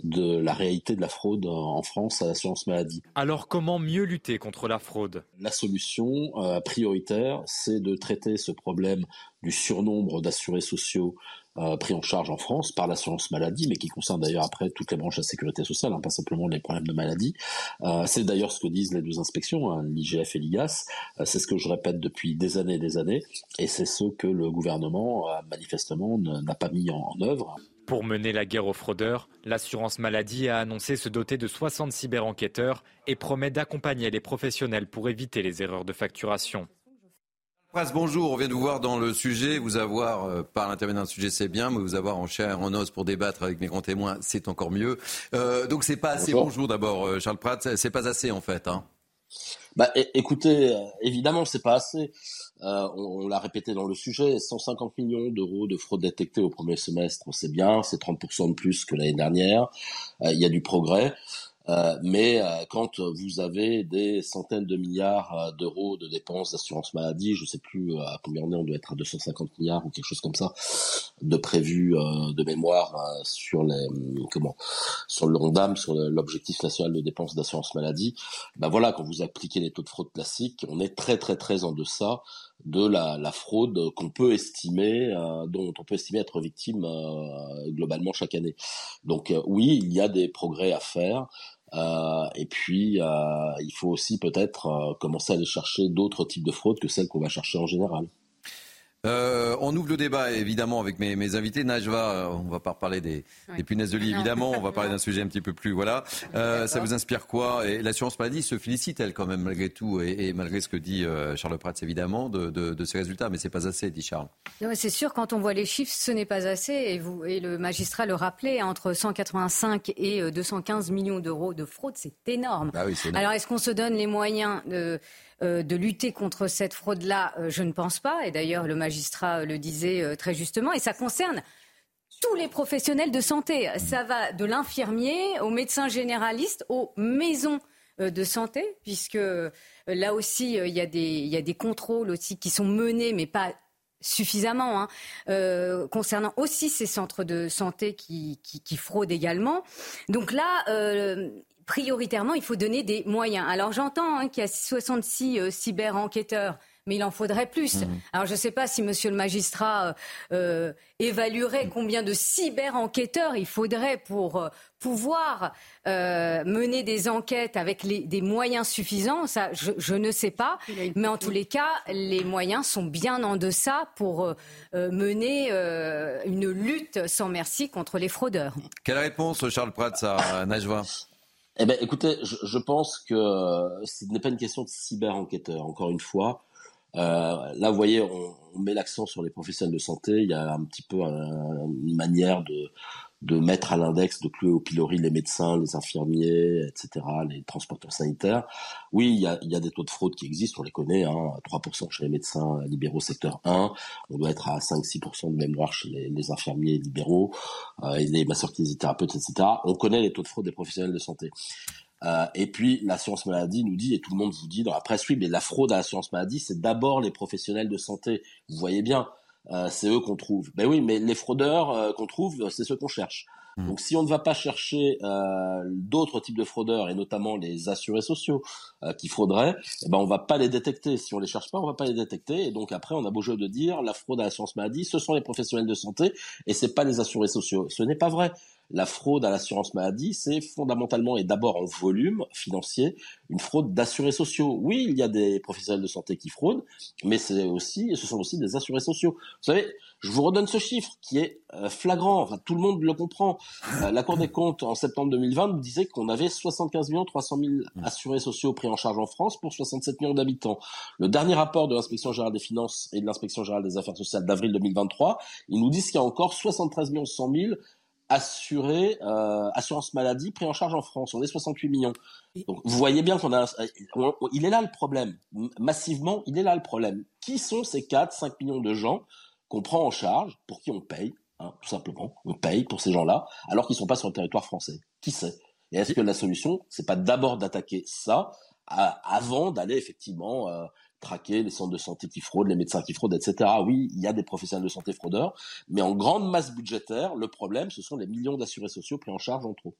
de la réalité de la fraude en France à l'assurance maladie. Alors comment mieux lutter contre la fraude? La solution prioritaire, c'est de traiter ce problème du surnombre d'assurés sociaux euh, pris en charge en France par l'assurance maladie, mais qui concerne d'ailleurs après toutes les branches de la sécurité sociale, hein, pas simplement les problèmes de maladie. Euh, c'est d'ailleurs ce que disent les deux inspections, hein, l'IGF et l'IGAS. Euh, c'est ce que je répète depuis des années et des années, et c'est ce que le gouvernement manifestement n'a pas mis en, en œuvre. Pour mener la guerre aux fraudeurs, l'assurance maladie a annoncé se doter de 60 cyber-enquêteurs et promet d'accompagner les professionnels pour éviter les erreurs de facturation bonjour. On vient de vous voir dans le sujet. Vous avoir euh, par l'intermédiaire d'un sujet, c'est bien, mais vous avoir en chair, en os pour débattre avec mes grands témoins, c'est encore mieux. Euh, donc c'est pas assez. Bonjour, d'abord, euh, Charles Pratt. C'est pas assez en fait. Hein. Bah, écoutez, évidemment, c'est pas assez. on, l'a répété dans le sujet, 150 millions d'euros de fraude détectée au premier semestre, c'est bien, c'est 30% de plus que l'année dernière. Il y a du progrès. Euh, mais euh, quand vous avez des centaines de milliards euh, d'euros de dépenses d'assurance maladie, je ne sais plus à combien on est, on doit être à 250 milliards ou quelque chose comme ça de prévu de mémoire sur les comment sur le l'ONDAM, sur l'objectif national de dépenses d'assurance maladie. Ben voilà, quand vous appliquez les taux de fraude classiques, on est très très très en deçà de la, la fraude qu'on peut estimer, dont on peut estimer être victime globalement chaque année. Donc oui, il y a des progrès à faire. Euh, et puis, euh, il faut aussi peut-être euh, commencer à aller chercher d'autres types de fraudes que celles qu'on va chercher en général. Euh, on ouvre le débat évidemment avec mes, mes invités. Najva, euh, on va pas reparler des, des punaises de lit évidemment. On va parler d'un sujet un petit peu plus voilà. Euh, ça vous inspire quoi? Et l'assurance maladie se félicite elle quand même malgré tout et, et malgré ce que dit euh, Charles Prats évidemment de, de, de, ces résultats, mais c'est pas assez, dit Charles. C'est sûr quand on voit les chiffres, ce n'est pas assez et, vous, et le magistrat le rappelait entre 185 et 215 millions d'euros de fraude, c'est énorme. Ah oui, énorme. Alors est-ce qu'on se donne les moyens de de lutter contre cette fraude-là, euh, je ne pense pas. Et d'ailleurs, le magistrat euh, le disait très justement. Et ça concerne tous les professionnels de santé. Ça va de l'infirmier au médecin généraliste, aux maisons de santé, puisque là aussi, il y, a des, contrôles aussi qui sont menés, mais pas suffisamment, hein, euh, concernant aussi ces centres de santé qui, fraudent également. Donc là, euh, prioritairement, il faut donner des moyens. Alors j'entends hein, qu'il y a 66 euh, cyber-enquêteurs, mais il en faudrait plus. Mmh. Alors je ne sais pas si monsieur le magistrat euh, évaluerait combien de cyber-enquêteurs il faudrait pour euh, pouvoir euh, mener des enquêtes avec les, des moyens suffisants. Ça, je, je, ne sais pas. Mais en tous les cas, les moyens sont bien en deçà pour euh, mener euh, une lutte sans merci contre les fraudeurs. Quelle réponse, Charles Prats, à Najwa? Eh ben, écoutez, je, je, pense que ce n'est pas une question de cyber-enquêteur, encore une fois. Euh, là, vous voyez, on, on met l'accent sur les professionnels de santé. Il y a un petit peu un, une manière de, de mettre à l'index, de clouer au pilori les médecins, les infirmiers, etc., les transporteurs sanitaires. Oui, il y a, y a des taux de fraude qui existent, on les connaît, hein, 3% chez les médecins libéraux secteur 1, on doit être à 5-6% de mémoire chez les, infirmiers libéraux, euh, et les masseurs kinésithérapeutes, etc. On connaît les taux de fraude des professionnels de santé. Euh, et puis l'assurance maladie nous dit, et tout le monde vous dit dans la presse, oui, mais la fraude à l'assurance maladie, c'est d'abord les professionnels de santé. Vous voyez bien, euh, c'est eux qu'on trouve. Ben oui, mais les fraudeurs euh, qu'on trouve, c'est ceux qu'on cherche. Mmh. Donc si on ne va pas chercher euh, d'autres types de fraudeurs et notamment les assurés sociaux euh, qui frauderaient, eh ben on va pas les détecter. Si on les cherche pas, on va pas les détecter. Et donc après, on a beau jeu de dire la fraude à l'assurance maladie, ce sont les professionnels de santé et c'est pas les assurés sociaux. Ce n'est pas vrai la fraude à l'assurance maladie, c'est fondamentalement et d'abord en volume financier une fraude d'assurés sociaux. Oui, il y a des professionnels de santé qui fraudent, mais c'est aussi, ce sont aussi des assurés sociaux. Vous savez, je vous redonne ce chiffre qui est euh, flagrant. Enfin, tout le monde le comprend. Euh, la Cour des comptes en septembre 2020 nous disait qu'on avait 75 millions 300 000 assurés sociaux pris en charge en France pour 67 millions d'habitants. Le dernier rapport de l'inspection générale des finances et de l'inspection générale des affaires sociales d'avril 2023, ils nous disent qu'il y a encore 73 millions 100 000 assurés, euh, assurance maladie pris en charge en France. On est 68 millions. Donc vous voyez bien qu'on a, on, il est là le problème. Massivement, il est là le problème. Qui sont ces 4, 5 millions de gens qu'on prend en charge, pour qui on paye, hein, tout simplement, on paye pour ces gens-là, alors qu'ils sont pas sur le territoire français. Qui sait Et est-ce que la solution, c'est pas d'abord d'attaquer ça à, avant d'aller effectivement euh, traquer les centres de santé qui fraudent, les médecins qui fraudent, etc. Oui, il y a des professionnels de santé fraudeurs, mais en grande masse budgétaire, le problème, ce sont les millions d'assurés sociaux pris en charge en trop.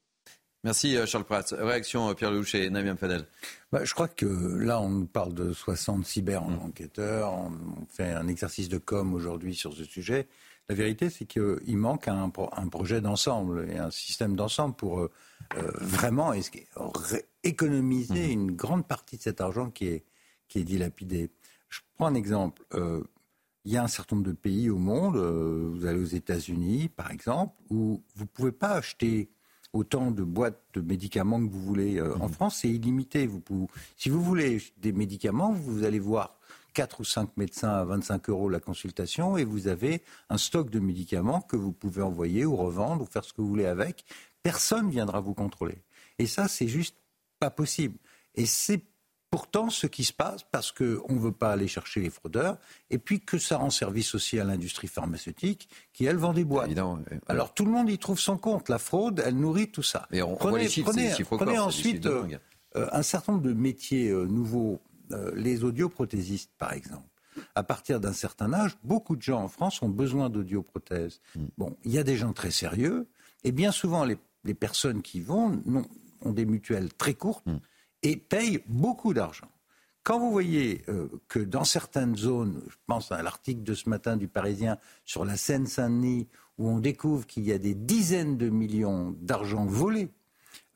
Merci Charles Prats. Réaction Pierre Lelouch et Namiam Fadel. Bah, je crois que là, on nous parle de 60 cyber-enquêteurs. On fait un exercice de com aujourd'hui sur ce sujet. La vérité, c'est qu'il manque un, un projet d'ensemble et un système d'ensemble pour euh, vraiment économiser une grande partie de cet argent qui est, qui est dilapidé. Je prends un exemple. Euh, il y a un certain nombre de pays au monde, euh, vous allez aux États-Unis par exemple, où vous ne pouvez pas acheter autant de boîtes de médicaments que vous voulez. Euh, en France, c'est illimité. Vous pouvez, si vous voulez des médicaments, vous allez voir 4 ou 5 médecins à 25 euros la consultation et vous avez un stock de médicaments que vous pouvez envoyer ou revendre ou faire ce que vous voulez avec. Personne ne viendra vous contrôler. Et ça, c'est juste pas possible. Et c'est pourtant ce qui se passe parce qu'on ne veut pas aller chercher les fraudeurs et puis que ça rend service aussi à l'industrie pharmaceutique qui, elle, vend des boîtes. Alors tout le monde y trouve son compte. La fraude, elle nourrit tout ça. Mais on, prenez, chiffres, ensuite euh, euh, un certain nombre de métiers euh, nouveaux, les audioprothésistes par exemple. À partir d'un certain âge, beaucoup de gens en France ont besoin d'audioprothèses. Mm. Bon, il y a des gens très sérieux et bien souvent les, les personnes qui vont ont des mutuelles très courtes. Mm et payent beaucoup d'argent. Quand vous voyez euh, que dans certaines zones, je pense à l'article de ce matin du Parisien sur la Seine-Saint-Denis, où on découvre qu'il y a des dizaines de millions d'argent volés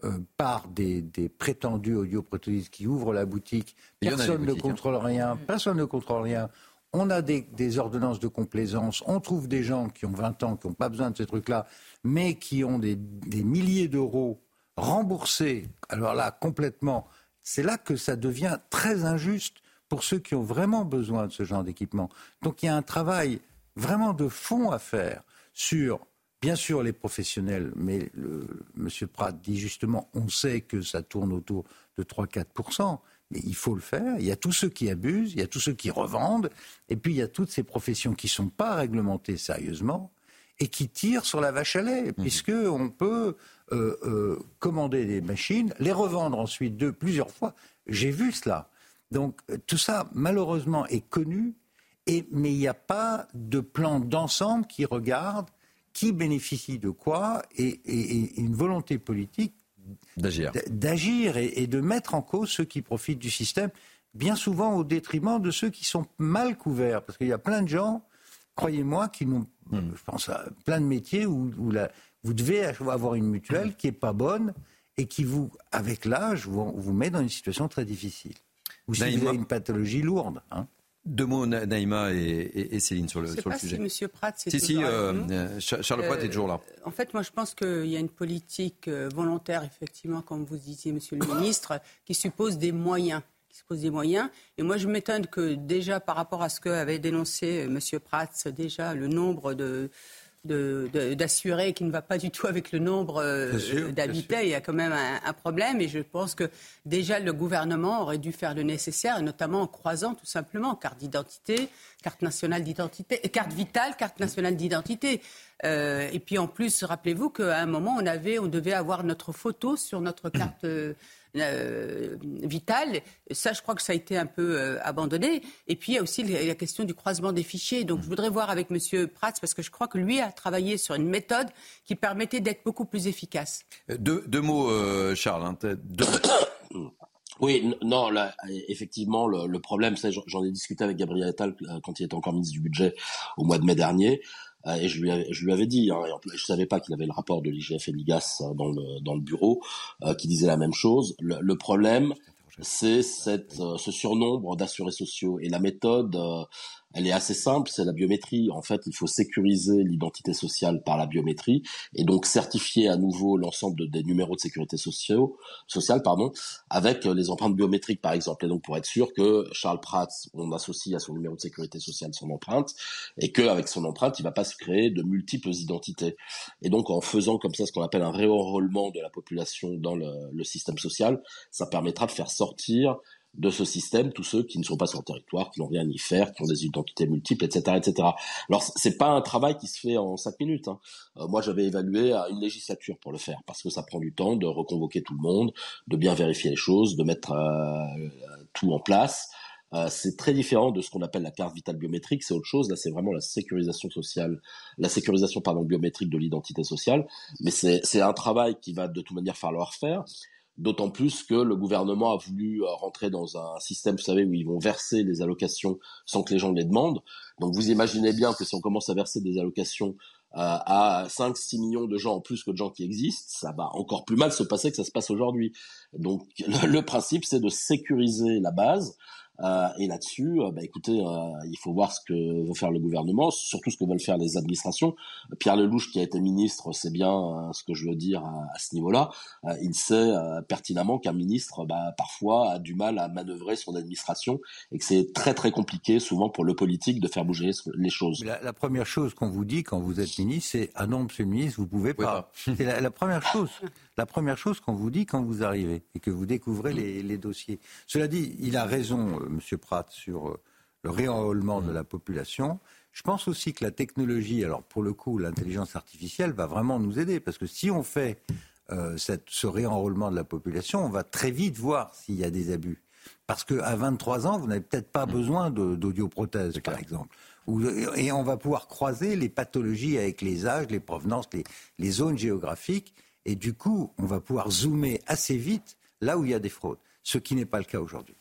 euh, par des, des, prétendus audioprothésistes qui ouvrent la boutique, personne ne contrôle rien, personne ne contrôle rien. on a des, ordonnances de complaisance, on trouve des gens qui ont 20 ans, qui n'ont pas besoin de ces trucs-là, mais qui ont des, milliers d'euros remboursés, alors là, complètement, c'est là que ça devient très injuste pour ceux qui ont vraiment besoin de ce genre d'équipement. Donc il y a un travail vraiment de fond à faire sur, bien sûr, les professionnels, mais M. Pratt dit justement, on sait que ça tourne autour de 3-4%. Mais il faut le faire. Il y a tous ceux qui abusent, il y a tous ceux qui revendent, et puis il y a toutes ces professions qui ne sont pas réglementées sérieusement et qui tirent sur la vache à lait, mmh. puisqu'on peut euh, euh, commander des machines, les revendre ensuite deux, plusieurs fois. J'ai vu cela. Donc euh, tout ça, malheureusement, est connu, et, mais il n'y a pas de plan d'ensemble qui regarde qui bénéficie de quoi et, et une volonté politique d'agir, d'agir et, de mettre en cause ceux qui profitent du système, bien souvent au détriment de ceux qui sont mal couverts, parce qu'il y a plein de gens, croyez-moi, qui n'ont, hmm. je pense à plein de métiers où, vous devez avoir une mutuelle qui est pas bonne et qui vous, avec l'âge, vous, vous met dans une situation très difficile. Ou si vous avez une pathologie lourde. Hein. Deux mots, Naïma et, Céline, sur le, sur le sujet. Si M. Pratt, c'est Si, si, euh, euh, Charles Pratt est toujours là. Euh, en fait, moi, je pense qu'il y a une politique volontaire, effectivement, comme vous disiez, Monsieur le Ministre, qui suppose des moyens. Qui suppose des moyens. Et moi, je m'étonne que déjà, par rapport à ce qu'avait dénoncé M. Pratt, déjà, le nombre de d'assurer qu'il ne va pas du tout avec le nombre euh, d'habitants. Il y a quand même un, problème et je pense que déjà le gouvernement aurait dû faire le nécessaire, et notamment en croisant tout simplement carte d'identité, carte nationale d'identité, carte vitale, carte nationale d'identité. Euh, et puis en plus, rappelez-vous qu'à un moment, on, avait, on devait avoir notre photo sur notre carte euh, euh, vital. Ça, je crois que ça a été un peu euh, abandonné. Et puis, il y a aussi la question du croisement des fichiers. Donc, je voudrais voir avec M. Prats, parce que je crois que lui a travaillé sur une méthode qui permettait d'être beaucoup plus efficace. Deux, mots, euh, Charles. Hein, oui, non, là, effectivement, le, problème, c'est, j'en ai discuté avec Gabriel Attal quand il était encore ministre du Budget au mois de mai dernier. Euh, et je lui, avais, je lui avais dit, hein, et en plus, je savais pas qu'il avait le rapport de l'IGF et l'IGAS euh, dans le, dans le bureau, euh, qui disait la même chose. le problème, c'est cette, ce surnombre d'assurés sociaux. Et la méthode, elle est assez simple, c'est la biométrie. En fait, il faut sécuriser l'identité sociale par la biométrie et donc certifier à nouveau l'ensemble des numéros de sécurité sociale pardon, avec les empreintes biométriques par exemple. Et donc pour être sûr que Charles Prats, on associe à son numéro de sécurité sociale son empreinte et qu'avec son empreinte, il ne va pas se créer de multiples identités. Et donc en faisant comme ça ce qu'on appelle un réenrôlement de la population dans le, le système social, ça permettra de faire sortir de ce système tous ceux qui ne sont pas sur le territoire, qui n'ont rien à y faire, qui ont des identités multiples, etc., etc. Alors c'est pas un travail qui se fait en cinq minutes. Hein. Euh, moi j'avais évalué à une législature pour le faire parce que ça prend du temps de reconvoquer tout le monde, de bien vérifier les choses, de mettre euh, tout en place. Euh, c'est très différent de ce qu'on appelle la carte vitale biométrique, c'est autre chose. Là, c'est vraiment la sécurisation sociale, la sécurisation pardon biométrique de l'identité sociale. Mais c'est un travail qui va de toute manière falloir faire. D'autant plus que le gouvernement a voulu euh, rentrer dans un système, vous savez, où ils vont verser les allocations sans que les gens les demandent. Donc vous imaginez bien que si on commence à verser des allocations euh, à 5-6 millions de gens en plus que de gens qui existent, ça va encore plus mal se passer que ça se passe aujourd'hui. Donc le principe, c'est de sécuriser la base euh, et là-dessus, euh, bah, écoutez, euh, il faut voir ce que veut faire le gouvernement, surtout ce que veulent faire les administrations. Pierre Lelouch, qui a été ministre, sait bien ce que je veux dire à, ce niveau-là. il sait pertinemment qu'un ministre, bah, parfois, a du mal à manœuvrer son administration et que c'est très très compliqué, souvent pour le politique, de faire bouger les choses. La, la première chose qu'on vous dit quand vous êtes ministre, c'est ah non, Monsieur le ministre, vous pouvez pas. c'est la, la première chose la première chose qu'on vous dit quand vous arrivez et que vous découvrez les, dossiers. Cela dit, il a raison, M. Pratt, sur euh, le réenrôlement de la population. Je pense aussi que la technologie, alors pour le coup, l'intelligence artificielle va vraiment nous aider parce que si on fait euh, ce réenrôlement de la population, on va très vite voir s'il y a des abus. Parce qu'à 23 ans, vous n'avez peut-être pas besoin d'audioprothèse, par exemple. et on va pouvoir croiser les pathologies avec les âges, les provenances, les zones géographiques. Et du coup, on va pouvoir zoomer assez vite là où il y a des fraudes, ce qui n'est pas le cas aujourd'hui.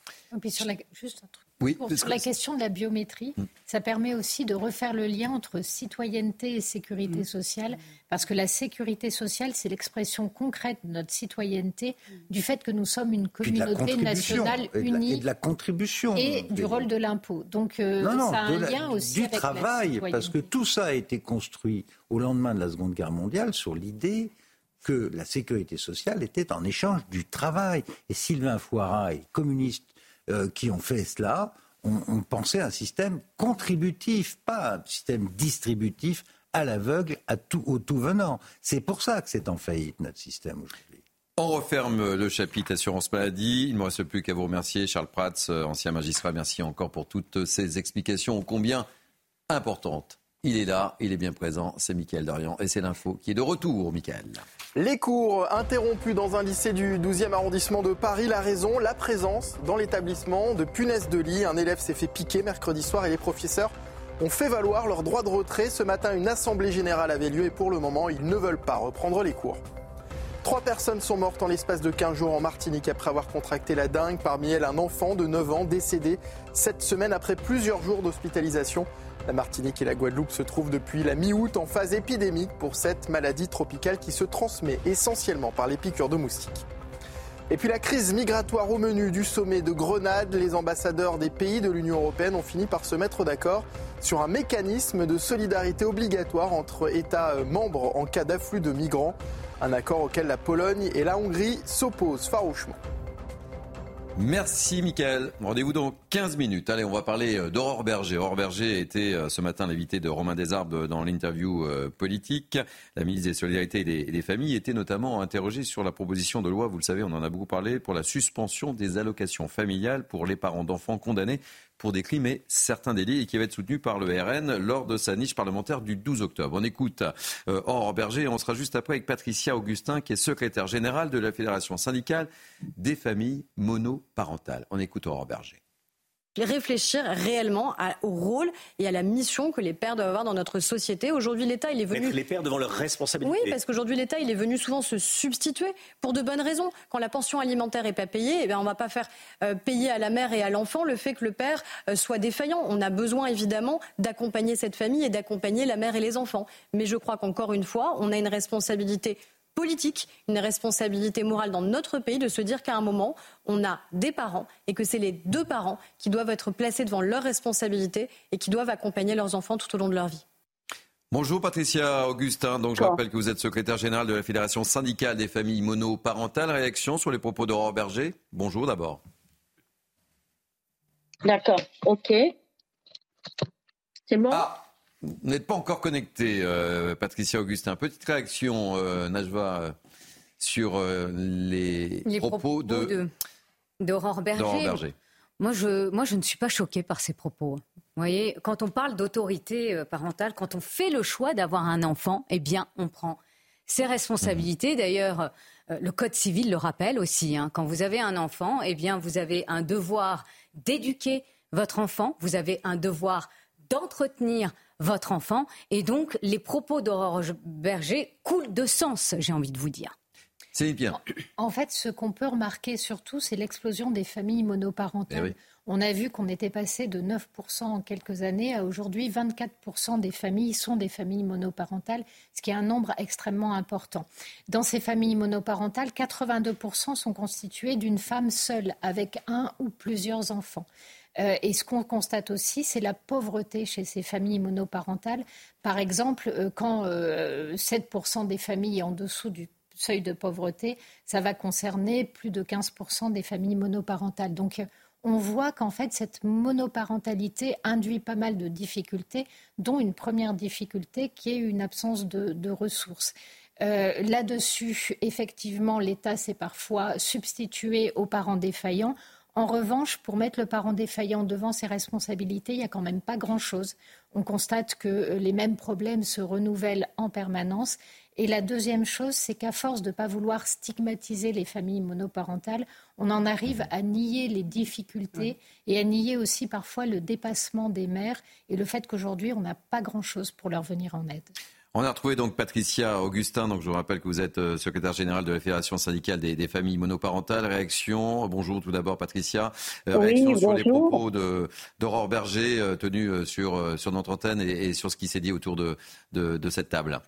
Sur la, juste un truc. Oui, Pour- parce sur que- la question de la biométrie, Mm. ça permet aussi de refaire le lien entre citoyenneté et sécurité sociale, parce que la sécurité sociale, c'est l'expression concrète de notre citoyenneté, du fait que nous sommes une Puis communauté nationale et unie et de la contribution. et du rôle de l'impôt. Donc euh, Non, non, ça a un la- lien aussi du avec la travail, parce que tout ça a été construit au lendemain de la Seconde Guerre mondiale sur l'idée que la sécurité sociale était en échange du travail. Et Sylvain Foirat et les communistes euh, qui ont fait cela ont, pensé un système contributif, pas un système distributif à l'aveugle, à tout, au tout venant. C'est pour ça que c'est en faillite notre système aujourd'hui. On referme le chapitre assurance maladie. Il ne me reste plus qu'à vous remercier, Charles Prats, euh, ancien magistrat. Merci encore pour toutes ces explications ô combien importantes. Il est là, il est bien présent. C'est Mickaël Dorian et c'est l'info qui est de retour, Mickaël. Les cours interrompus dans un lycée du 12e arrondissement de Paris. La raison, la présence dans l'établissement de punaises de lit. Un élève s'est fait piquer mercredi soir et les professeurs ont fait valoir leur droit de retrait. Ce matin, une assemblée générale avait lieu et pour le moment, ils ne veulent pas reprendre les cours. Trois personnes sont mortes en l'espace de 15 jours en Martinique après avoir contracté la dingue. Parmi elles, un enfant de 9 ans décédé cette semaine après plusieurs jours d'hospitalisation. La Martinique et la Guadeloupe se trouvent depuis la mi-août en phase épidémique pour cette maladie tropicale qui se transmet essentiellement par les piqûres de moustiques. Et puis la crise migratoire au menu du sommet de Grenade, les ambassadeurs des pays de l'Union européenne ont fini par se mettre d'accord sur un mécanisme de solidarité obligatoire entre États euh, membres en cas d'afflux de migrants, un accord auquel la Pologne et la Hongrie s'opposent farouchement. Merci Mickaël. Rendez-vous dans 15 minutes. Allez, on va parler euh, d'Aurore Berger. Aurore Berger était euh, ce matin l'invité de Romain Desarbes dans l'interview euh, politique. La ministre des Solidarités et des, et des Familles était notamment interrogée sur la proposition de loi, vous le savez, on en a beaucoup parlé, pour la suspension des allocations familiales pour les parents d'enfants condamnés pour et certains délits et qui va être soutenu par le RN lors de sa niche parlementaire du 12 octobre. On écoute euh, Berger et on sera juste après avec Patricia Augustin qui est secrétaire générale de la Fédération syndicale des familles monoparentales. On écoute Aurore Berger. Réfléchir réellement à- au rôle et à la mission que les pères doivent avoir dans notre société. Aujourd'hui, l'État, il est venu... Mettre les pères devant leurs responsabilités. Oui, parce qu'aujourd'hui, l'État, il est venu souvent se substituer pour de bonnes raisons. Quand la pension alimentaire n'est pas payée, eh bien, on ne va pas faire euh, payer à la mère et à l'enfant le fait que le père euh, soit défaillant. On a besoin, évidemment, d'accompagner cette famille et d'accompagner la mère et les enfants. Mais je crois qu'encore une fois, on a une responsabilité politique, une responsabilité morale dans notre pays de se dire qu'à un moment, on a des parents et que c'est les deux parents qui doivent être placés devant leurs responsabilités et qui doivent accompagner leurs enfants tout au long de leur vie. Bonjour Patricia Augustin, donc je rappelle que vous êtes secrétaire générale de la Fédération syndicale des familles monoparentales. Réaction sur les propos d'Aurore Berger Bonjour d'abord. D'accord, ok. C'est bon? Vous n'êtes pas encore connecté, euh, Patricia Augustin. Petite réaction, euh, Najwa, euh, sur euh, les, Les propos, de, de- d'Aurore Berger. Moi je, moi, je ne suis pas choquée par ces propos. Vous voyez, quand on parle d'autorité parentale, quand on fait le choix d'avoir un enfant, eh bien, on prend ses responsabilités. D'ailleurs, euh, le Code civil le rappelle aussi. hein. Quand vous avez un enfant, eh bien, vous avez un devoir d'éduquer votre enfant. Vous avez un devoir d'entretenir votre enfant. Et donc, les propos d'Aurore Berger coulent de sens, j'ai envie de vous dire. Céline Pierre. En fait, ce qu'on peut remarquer surtout, c'est l'explosion des familles monoparentales. Eh oui. On a vu qu'on était passé de 9% en quelques années à aujourd'hui 24% des familles sont des familles monoparentales, ce qui est un nombre extrêmement important. Dans ces familles monoparentales, 82% sont constituées d'une femme seule avec un ou plusieurs enfants. Euh, et ce qu'on constate aussi, c'est la pauvreté chez ces familles monoparentales. Par exemple, euh, quand euh, 7% des familles en dessous du seuil de pauvreté, ça va concerner plus de 15% des familles monoparentales. Donc, euh, on voit qu'en fait, cette monoparentalité induit pas mal de difficultés, dont une première difficulté qui est une absence de, ressources. Euh, Là-dessus, effectivement, l'État s'est parfois substitué aux parents défaillants. En revanche, pour mettre le parent défaillant devant ses responsabilités, il n'y a quand même pas grand-chose. On constate que euh, les mêmes problèmes se renouvellent en permanence. Et la deuxième chose, c'est qu'à force de ne pas vouloir stigmatiser les familles monoparentales, on en arrive à nier les difficultés et à nier aussi parfois le dépassement des mères et le fait qu'aujourd'hui, on n'a pas grand-chose pour leur venir en aide. On a retrouvé donc Patricia Augustin, donc je vous rappelle que vous êtes euh, secrétaire générale de la Fédération syndicale des, familles monoparentales. Réaction, bonjour tout d'abord Patricia. Euh, réaction sur les propos d'Aurore Berger euh, tenus sur, sur notre antenne et, sur ce qui s'est dit autour de, de, cette table.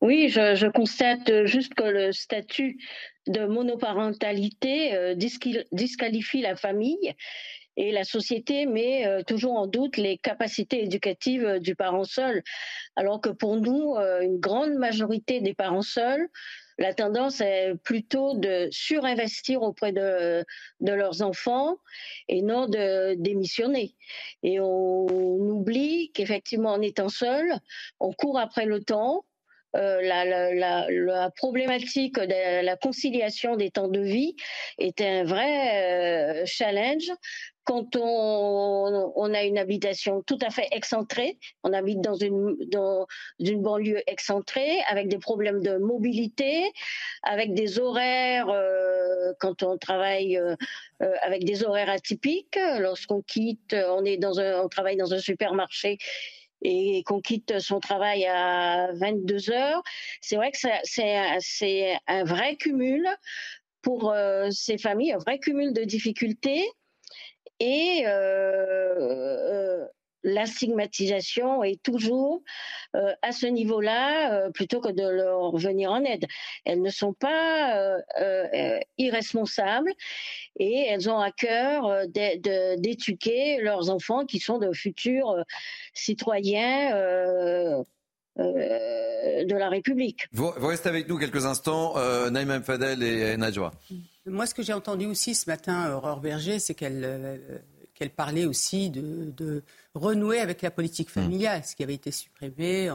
Oui, je, constate juste que le statut de monoparentalité disqualifie la famille et la société met euh, toujours en doute les capacités éducatives euh, du parent seul, alors que pour nous, euh, une grande majorité des parents seuls, la tendance est plutôt de surinvestir auprès de, leurs enfants et non de démissionner. Et on oublie qu'effectivement, en étant seul, on court après le temps, euh, la, problématique de la conciliation des temps de vie est un vrai euh, challenge quand on, a une habitation tout à fait excentrée, on habite dans une, dans une banlieue excentrée, avec des problèmes de mobilité, avec des horaires, euh, quand on travaille avec des horaires atypiques, lorsqu'on quitte, on, est dans un, on travaille dans un supermarché et qu'on quitte son travail à 22 heures, c'est vrai que c'est un vrai cumul pour euh, ces familles, un vrai cumul de difficultés. Et euh, euh, la stigmatisation est toujours euh, à ce niveau-là euh, plutôt que de leur venir en aide. Elles ne sont pas euh, irresponsables et elles ont à cœur d'éduquer leurs enfants qui sont de futurs citoyens. de la République. Vous, restez avec nous quelques instants, euh, Naïm Fadel et Najwa. Moi, ce que j'ai entendu aussi ce matin, Aurore Berger, c'est qu'elle qu'elle parlait aussi de, renouer avec la politique hmm. familiale, ce qui avait été supprimé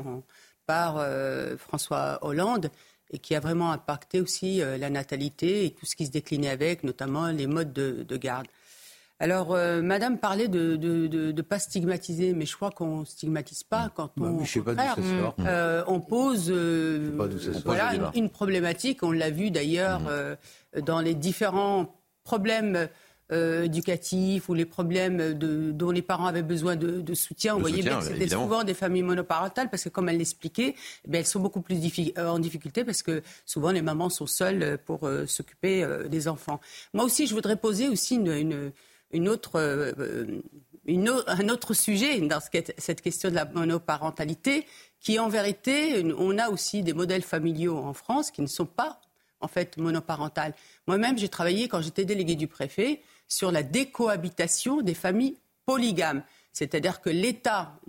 par euh, François Hollande et qui a vraiment impacté aussi euh, la natalité et tout ce qui se déclinait avec, notamment les modes de, garde. Alors, euh, Madame parlait de ne pas stigmatiser, mais je crois qu'on ne stigmatise pas hmm. quand bah on, on pose voilà, une, problématique. On l'a vu d'ailleurs hmm. dans les différents problèmes euh, éducatifs ou les problèmes de, dont les parents avaient besoin de, soutien. on voyait bien que c'était souvent des familles monoparentales parce que, comme elle l'expliquait, eh elles sont beaucoup plus euh, en difficulté parce que souvent les mamans sont seules pour euh, s'occuper des enfants. Moi aussi, je voudrais poser aussi une, une, autre, un autre sujet dans cette question de la monoparentalité, qui en vérité, on a aussi des modèles familiaux en France qui ne sont pas en fait monoparentales. Moi-même, j'ai travaillé quand j'étais délégué du préfet sur la décohabitation des familles polygames. C'est-à-dire que l'État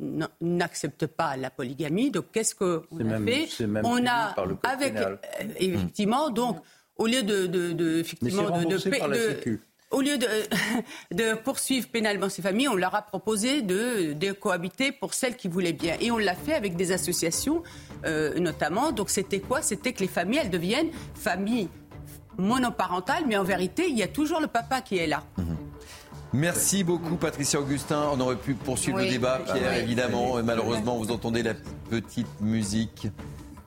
n'accepte pas la polygamie. Donc, qu'est-ce qu'on a fait On a, avec, euh, effectivement, donc, au lieu de, de, effectivement, de, de, au lieu de, de, poursuivre pénalement ces familles, on leur a proposé de, de cohabiter pour celles qui voulaient bien. Et on l'a fait avec des associations, euh, notamment. Donc c'était quoi? C'était que les familles, elles deviennent familles monoparentale, mais en vérité, il y a toujours le papa qui est là. Mhm. Merci beaucoup Patricia Augustin. On aurait pu poursuivre le débat, Pierre, évidemment. Malheureusement, vous entendez la petite musique.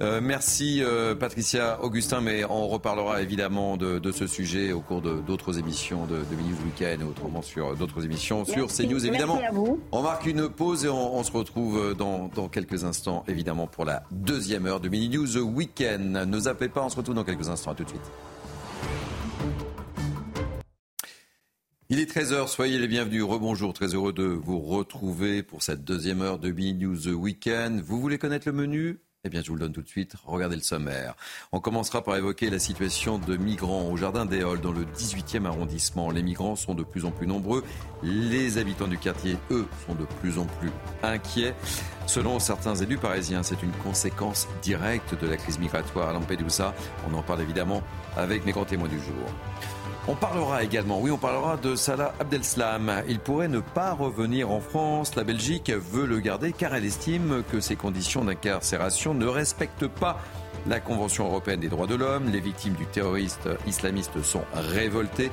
Euh, merci euh, Patricia Augustin, mais on reparlera évidemment de, ce sujet au cours d'autres émissions de, de News Weekend et autrement sur d'autres émissions sur CNews évidemment. On marque une pause et on, se retrouve dans, dans, quelques instants évidemment pour la deuxième heure de Mini News Weekend. Ne zappez pas, on se retrouve dans quelques instants. À tout de suite. Il est 13h, soyez les bienvenus. Rebonjour, très heureux de vous retrouver pour cette deuxième heure de Bee News Weekend. Vous voulez connaître le menu? Eh bien, je vous le donne tout de suite. Regardez le sommaire. On commencera par évoquer la situation de migrants au Jardin des Halles dans le 18e arrondissement. Les migrants sont de plus en plus nombreux. Les habitants du quartier, eux, sont de plus en plus inquiets. Selon certains élus parisiens, c'est une conséquence directe de la crise migratoire à Lampedusa. On en parle évidemment avec mes grands témoins du jour. On parlera également, oui, on parlera de Salah Abdeslam. Il pourrait ne pas revenir en France. La Belgique veut le garder car elle estime que ses conditions d'incarcération ne respectent pas la Convention européenne des droits de l'homme. Les victimes du terroriste islamiste sont révoltées.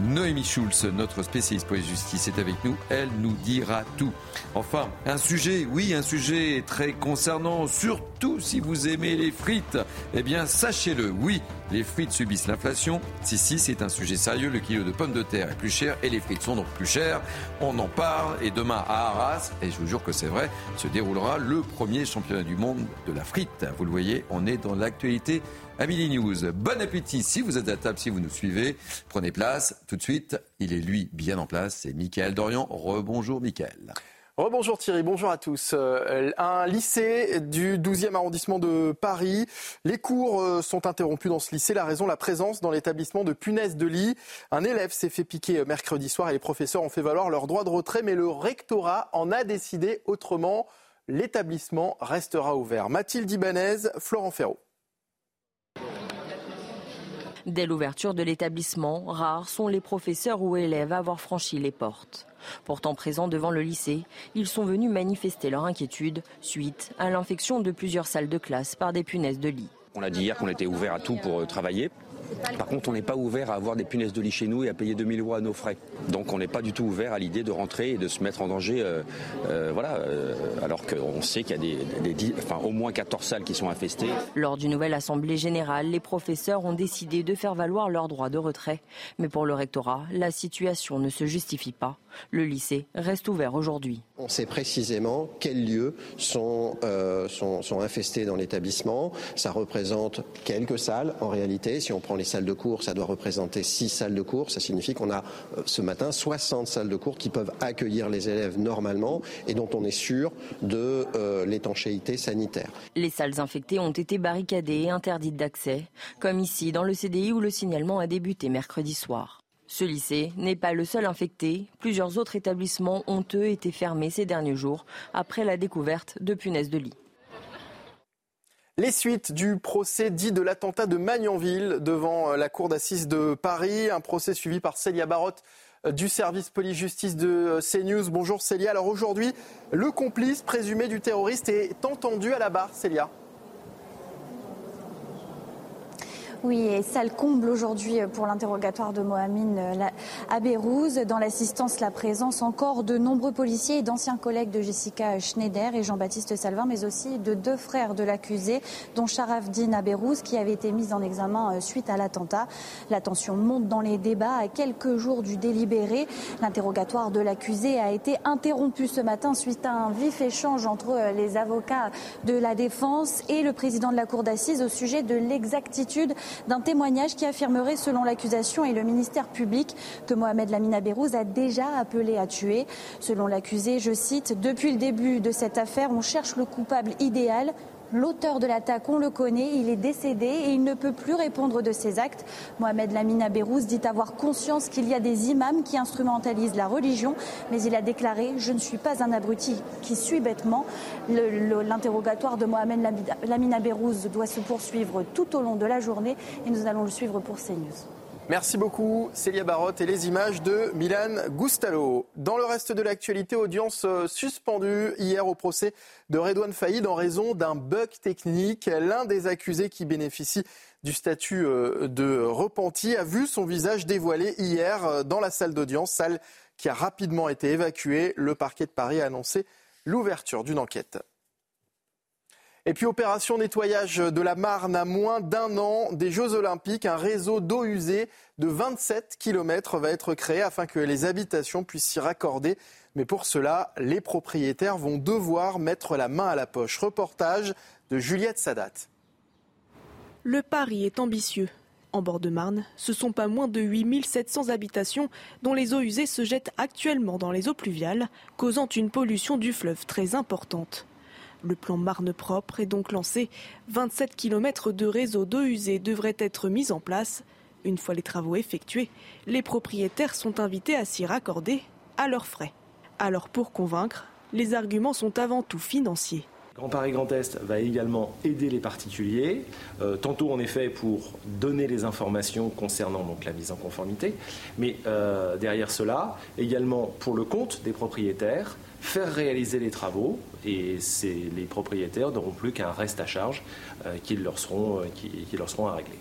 Noémie Schulz, notre spécialiste pour justice, est avec nous. Elle nous dira tout. Enfin, un sujet, oui, un sujet très concernant, surtout si vous aimez les frites. Eh bien, sachez-le, oui, les frites subissent l'inflation. Si, si, c'est un sujet sérieux. Le kilo de pommes de terre est plus cher et les frites sont donc plus chères. On en parle et demain à Arras, et je vous jure que c'est vrai, se déroulera le premier championnat du monde de la frite. Vous le voyez, on est dans l'actualité Amélie News. Bon appétit si vous êtes à table, si vous nous suivez. Prenez place tout de suite. Il est lui bien en place. C'est Mickaël Dorian. Rebonjour Mickaël. Rebonjour Thierry, bonjour à tous. Euh, un lycée du 12e arrondissement de Paris. Les cours euh, sont interrompus dans ce lycée. La raison, la présence dans l'établissement de punaises de lit. Un élève s'est fait piquer mercredi soir et les professeurs ont fait valoir leur droit de retrait, mais le rectorat en a décidé autrement. L'établissement restera ouvert. Mathilde Ibanez, Florent Ferraud. Dès l'ouverture de l'établissement, rares sont les professeurs ou élèves à avoir franchi les portes. Pourtant présents devant le lycée, ils sont venus manifester leur inquiétude suite à l'infection de plusieurs salles de classe par des punaises de lit. On a dit hier qu'on était ouvert à tout pour euh, travailler. Par contre, on n'est pas ouvert à avoir des punaises de lit chez nous et à payer 2000 euros à nos frais. Donc on n'est pas du tout ouvert à l'idée de rentrer et de se mettre en danger, euh, euh, voilà, euh, alors qu'on sait qu'il y a des, enfin, au moins 14 salles qui sont infestées. Lors d'une nouvelle assemblée générale, les professeurs ont décidé de faire valoir leur droit de retrait. Mais pour le rectorat, la situation ne se justifie pas. Le lycée reste ouvert aujourd'hui. On sait précisément quels lieux sont, sont, sont infestés dans l'établissement. Ça représente quelques salles en réalité. Si on prend les salles de cours, ça doit représenter 6 salles de cours. Ça signifie qu'on a euh, ce matin 60 salles de cours qui peuvent accueillir les élèves normalement et dont on est sûr de euh, l'étanchéité sanitaire. Les salles infectées ont été barricadées et interdites d'accès, comme ici dans le CDI où le signalement a débuté mercredi soir. Ce lycée n'est pas le seul infecté. Plusieurs autres établissements ont eux été fermés ces derniers jours après la découverte de punaises de lit. Les suites du procès dit de l'attentat de Magnanville devant euh, la cour d'assises de Paris, un procès suivi par Célia Barotte euh, du service police-justice de euh, CNews. Bonjour Célia. Alors aujourd'hui, le complice présumé du terroriste est entendu à la barre, Célia. Oui, et ça le comble aujourd'hui pour l'interrogatoire de Mohamed Abérouz. Dans l'assistance, la présence encore de nombreux policiers et d'anciens collègues de Jessica Schneider et Jean-Baptiste Salvin, mais aussi de deux frères de l'accusé, dont Sharafdin Abérouz, qui avait été mis en examen euh, suite à l'attentat. La tension monte dans les débats à quelques jours du délibéré. L'interrogatoire de l'accusé a été interrompu ce matin suite à un vif échange entre euh, les avocats de la défense et le président de la cour d'assises au sujet de l'exactitude d'un témoignage qui affirmerait, selon l'accusation et le ministère public, que Mohamed Lamina Beyrouz a déjà appelé à tuer. Selon l'accusé, je cite, Depuis le début de cette affaire, on cherche le coupable idéal. L'auteur de l'attaque, on le connaît, il est décédé et il ne peut plus répondre de ses actes. Mohamed Lamina Beyrouz dit avoir conscience qu'il y a des imams qui instrumentalisent la religion, mais il a déclaré Je ne suis pas un abruti qui suit bêtement. L'interrogatoire de Mohamed Lamina Beyrouz doit se poursuivre tout au long de la journée et nous allons le suivre pour CNews. Merci beaucoup Célia Barotte et les images de Milan Gustalo. Dans le reste de l'actualité, audience euh, suspendue hier au procès de Redouane Faïd en raison d'un bug technique. L'un des accusés qui bénéficie du statut euh, de repenti a vu son visage dévoilé hier euh, dans la salle d'audience, salle qui a rapidement été évacuée. Le parquet de Paris a annoncé l'ouverture d'une enquête. Et puis opération nettoyage de la Marne à moins d'un an des Jeux Olympiques. Un réseau d'eau usée de 27 km va être créé afin que les habitations puissent s'y raccorder. Mais pour cela, les propriétaires vont devoir mettre la main à la poche. Reportage de Juliette Sadat. Le pari est ambitieux. En bord de Marne, ce sont pas moins de 8700 habitations dont les eaux usées se jettent actuellement dans les eaux pluviales, causant une pollution du fleuve très importante. Le plan Marne propre est donc lancé. 27 km de réseau d'eau usée devraient être mis en place. Une fois les travaux effectués, les propriétaires sont invités à s'y raccorder à leurs frais. Alors pour convaincre, les arguments sont avant tout financiers. Grand Paris Grand Est va également aider les particuliers, euh, tantôt en effet pour donner les informations concernant donc, la mise en conformité, mais euh, derrière cela, également pour le compte des propriétaires, faire réaliser les travaux et les propriétaires n'auront plus qu'un reste à charge euh, qui, leur seront, euh, qui, leur seront à régler.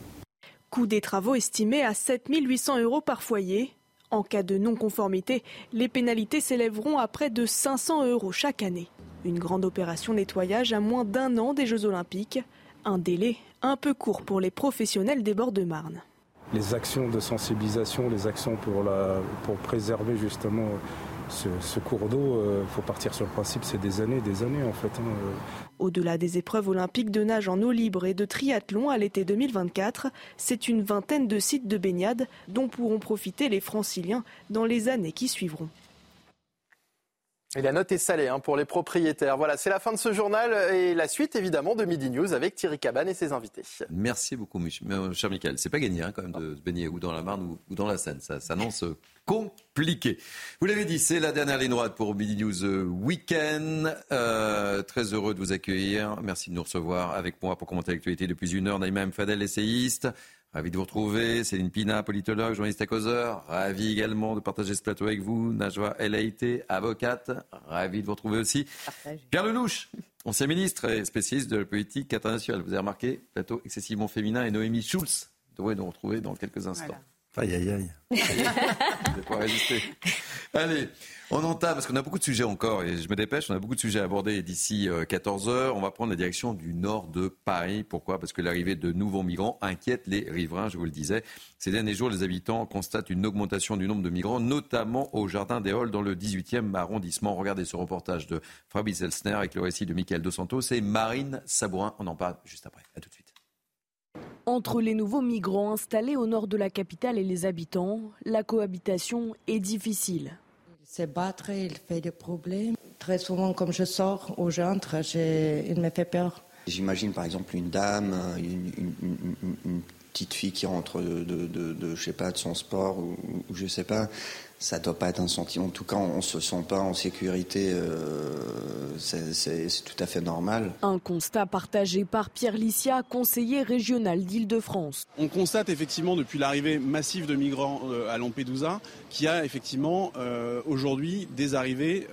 Coût des travaux estimé à 7 800 euros par foyer. En cas de non-conformité, les pénalités s'élèveront à près de 500 euros chaque année. Une grande opération nettoyage à moins d'un an des Jeux Olympiques. Un délai un peu court pour les professionnels des bords de Marne. Les actions de sensibilisation, les actions pour, la, pour préserver justement ce, cours d'eau, il euh, faut partir sur le principe, c'est des années, des années en fait. Hein, euh. Au-delà des épreuves olympiques de nage en eau libre et de triathlon à l'été 2024, c'est une vingtaine de sites de baignade dont pourront profiter les franciliens dans les années qui suivront. Et la note est salée hein, pour les propriétaires. Voilà, c'est la fin de ce journal et la suite évidemment de Midi News avec Thierry Cabane et ses invités. Merci beaucoup, cher Michael. C'est pas gagné hein, quand même de se baigner ou dans la Marne ou, dans la Seine. Ça s'annonce compliqué. Vous l'avez dit, c'est la dernière ligne droite pour Midi News euh, Weekend. Euh, très heureux de vous accueillir. Merci de nous recevoir avec moi pour commenter l'actualité depuis une heure. Naïma M. Fadel, essayiste. Ravi de vous retrouver. Céline Pina, politologue, journaliste à causeur. Ravi également de partager ce plateau avec vous. Najwa Elaïté, avocate. Ravi de vous retrouver aussi. Pierre Lelouch, ancien ministre et spécialiste de la politique internationale. Vous avez remarqué, plateau excessivement féminin et Noémie Schulz devrait nous retrouver dans quelques instants. Aïe, aïe, aïe. Vous pas résister. Allez, on entame, parce qu'on a beaucoup de sujets encore, et je me dépêche, on a beaucoup de sujets à aborder d'ici 14 euh. On va prendre la direction du nord de Paris. Pourquoi? Parce que l'arrivée de nouveaux migrants inquiète les riverains, je vous le disais. Ces derniers jours, les habitants constatent une augmentation du nombre de migrants, notamment au Jardin des Halles, dans le 18e arrondissement. Regardez ce reportage de Fabrice Elsner avec le récit de Michael Dos Santos et Marine Sabourin. On en parle juste après. À tout de suite. Entre les nouveaux migrants installés au nord de la capitale et les habitants, la cohabitation est difficile. Il se battre, il fait des problèmes. Très souvent, comme je sors ou j'entre, il me fait peur. J'imagine par exemple une dame, une, petite fille qui rentre de, je sais pas, de son sport ou, ou je sais pas, ça doit pas être un sentiment. En tout cas, on se sent pas en sécurité. Euh, c'est tout à fait normal. Un constat partagé par Pierre Licia, conseiller régional d'Île-de-France. On constate effectivement depuis l'arrivée massive de migrants euh, à Lampedusa qu'il y a effectivement euh, aujourd'hui des arrivées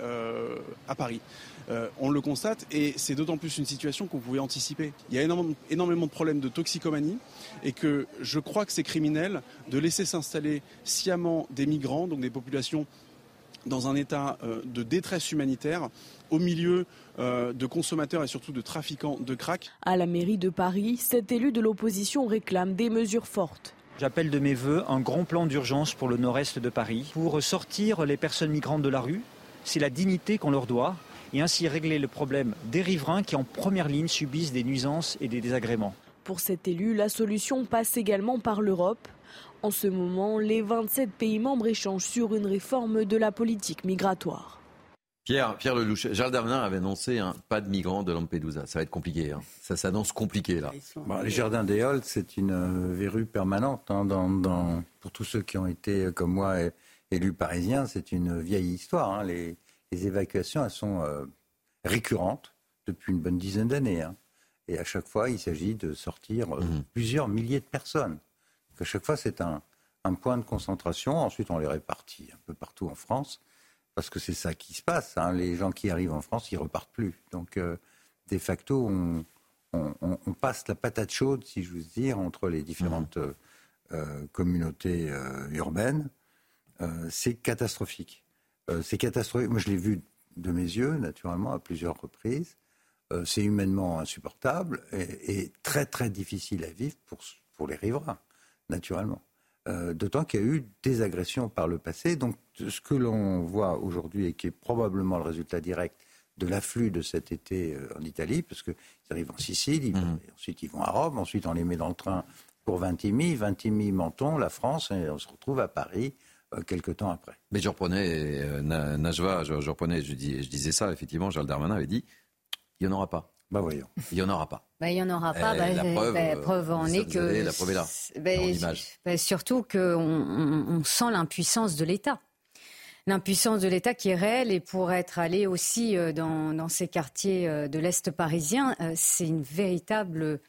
à Paris. Euh, on le constate et c'est d'autant plus une situation qu'on pouvait anticiper. Il y a énormément, de problèmes de toxicomanie et que je crois que c'est criminel de laisser s'installer sciemment des migrants, donc des populations dans un état euh, de détresse humanitaire au milieu euh, de consommateurs et surtout de trafiquants de crack. À la mairie de Paris, cet élu de l'opposition réclame des mesures fortes. J'appelle de mes voeux un grand plan d'urgence pour le nord-est de Paris pour sortir les personnes migrantes de la rue. C'est la dignité qu'on leur doit et ainsi régler le problème des riverains qui en première ligne subissent des nuisances et des désagréments. Pour cet élu, la solution passe également par l'Europe. En ce moment, les 27 pays membres échangent sur une réforme de la politique migratoire. Pierre, Pierre Lelouch, Gérald Darmanin avait annoncé un pas de migrants de Lampedusa. Ça va être compliqué. Hein. Ça s'annonce compliqué là. les jardins des Halles, c'est une euh, verrue permanente. Hein, dans, pour tous ceux qui ont été, euh, comme moi, élus parisiens, c'est une vieille histoire. Hein. Les, les évacuations, elles sont euh, récurrentes depuis une bonne dizaine d'années. Hein. Et à chaque fois, il s'agit de sortir euh, mhm. plusieurs milliers de personnes. à chaque fois, c'est un, point de concentration. Ensuite, on les répartit un peu partout en France, parce que c'est ça qui se passe. Hein. Les gens qui arrivent en France, ils repartent plus. Donc, euh, de facto, on, passe la patate chaude, si je veux dire, entre les différentes mhm. communautés urbaines. c'est catastrophique. Euh, c'est catastrophique. Moi, je l'ai vu de mes yeux, naturellement, à plusieurs reprises. Euh, c'est humainement insupportable et, très, très difficile à vivre pour, pour les riverains, naturellement. Euh, d'autant qu'il y a eu des agressions par le passé. Donc, ce que l'on voit aujourd'hui et qui est probablement le résultat direct de l'afflux de cet été en Italie, parce qu'ils arrivent en Sicile, mmh. ensuite ils vont à Rome, ensuite on les met dans le train pour Vintimille, Vintimille, Menton, la France, et on se retrouve à Paris quelques temps après. Mais je reprenais, euh, Najwa, je, reprenais, je, disais ça, effectivement, Gérald Darmanin avait dit il n'y en aura pas. Bah voyons. Il n'y en aura pas. Bah, il n'y en aura pas. Bah, la preuve, bah, preuve en est que. la preuve est là. Bah, surtout qu'on on, sent l'impuissance de l'État. L'impuissance de l'État qui est réelle et pour être allé aussi euh, dans, dans ces quartiers de l'Est parisien, c'est une véritable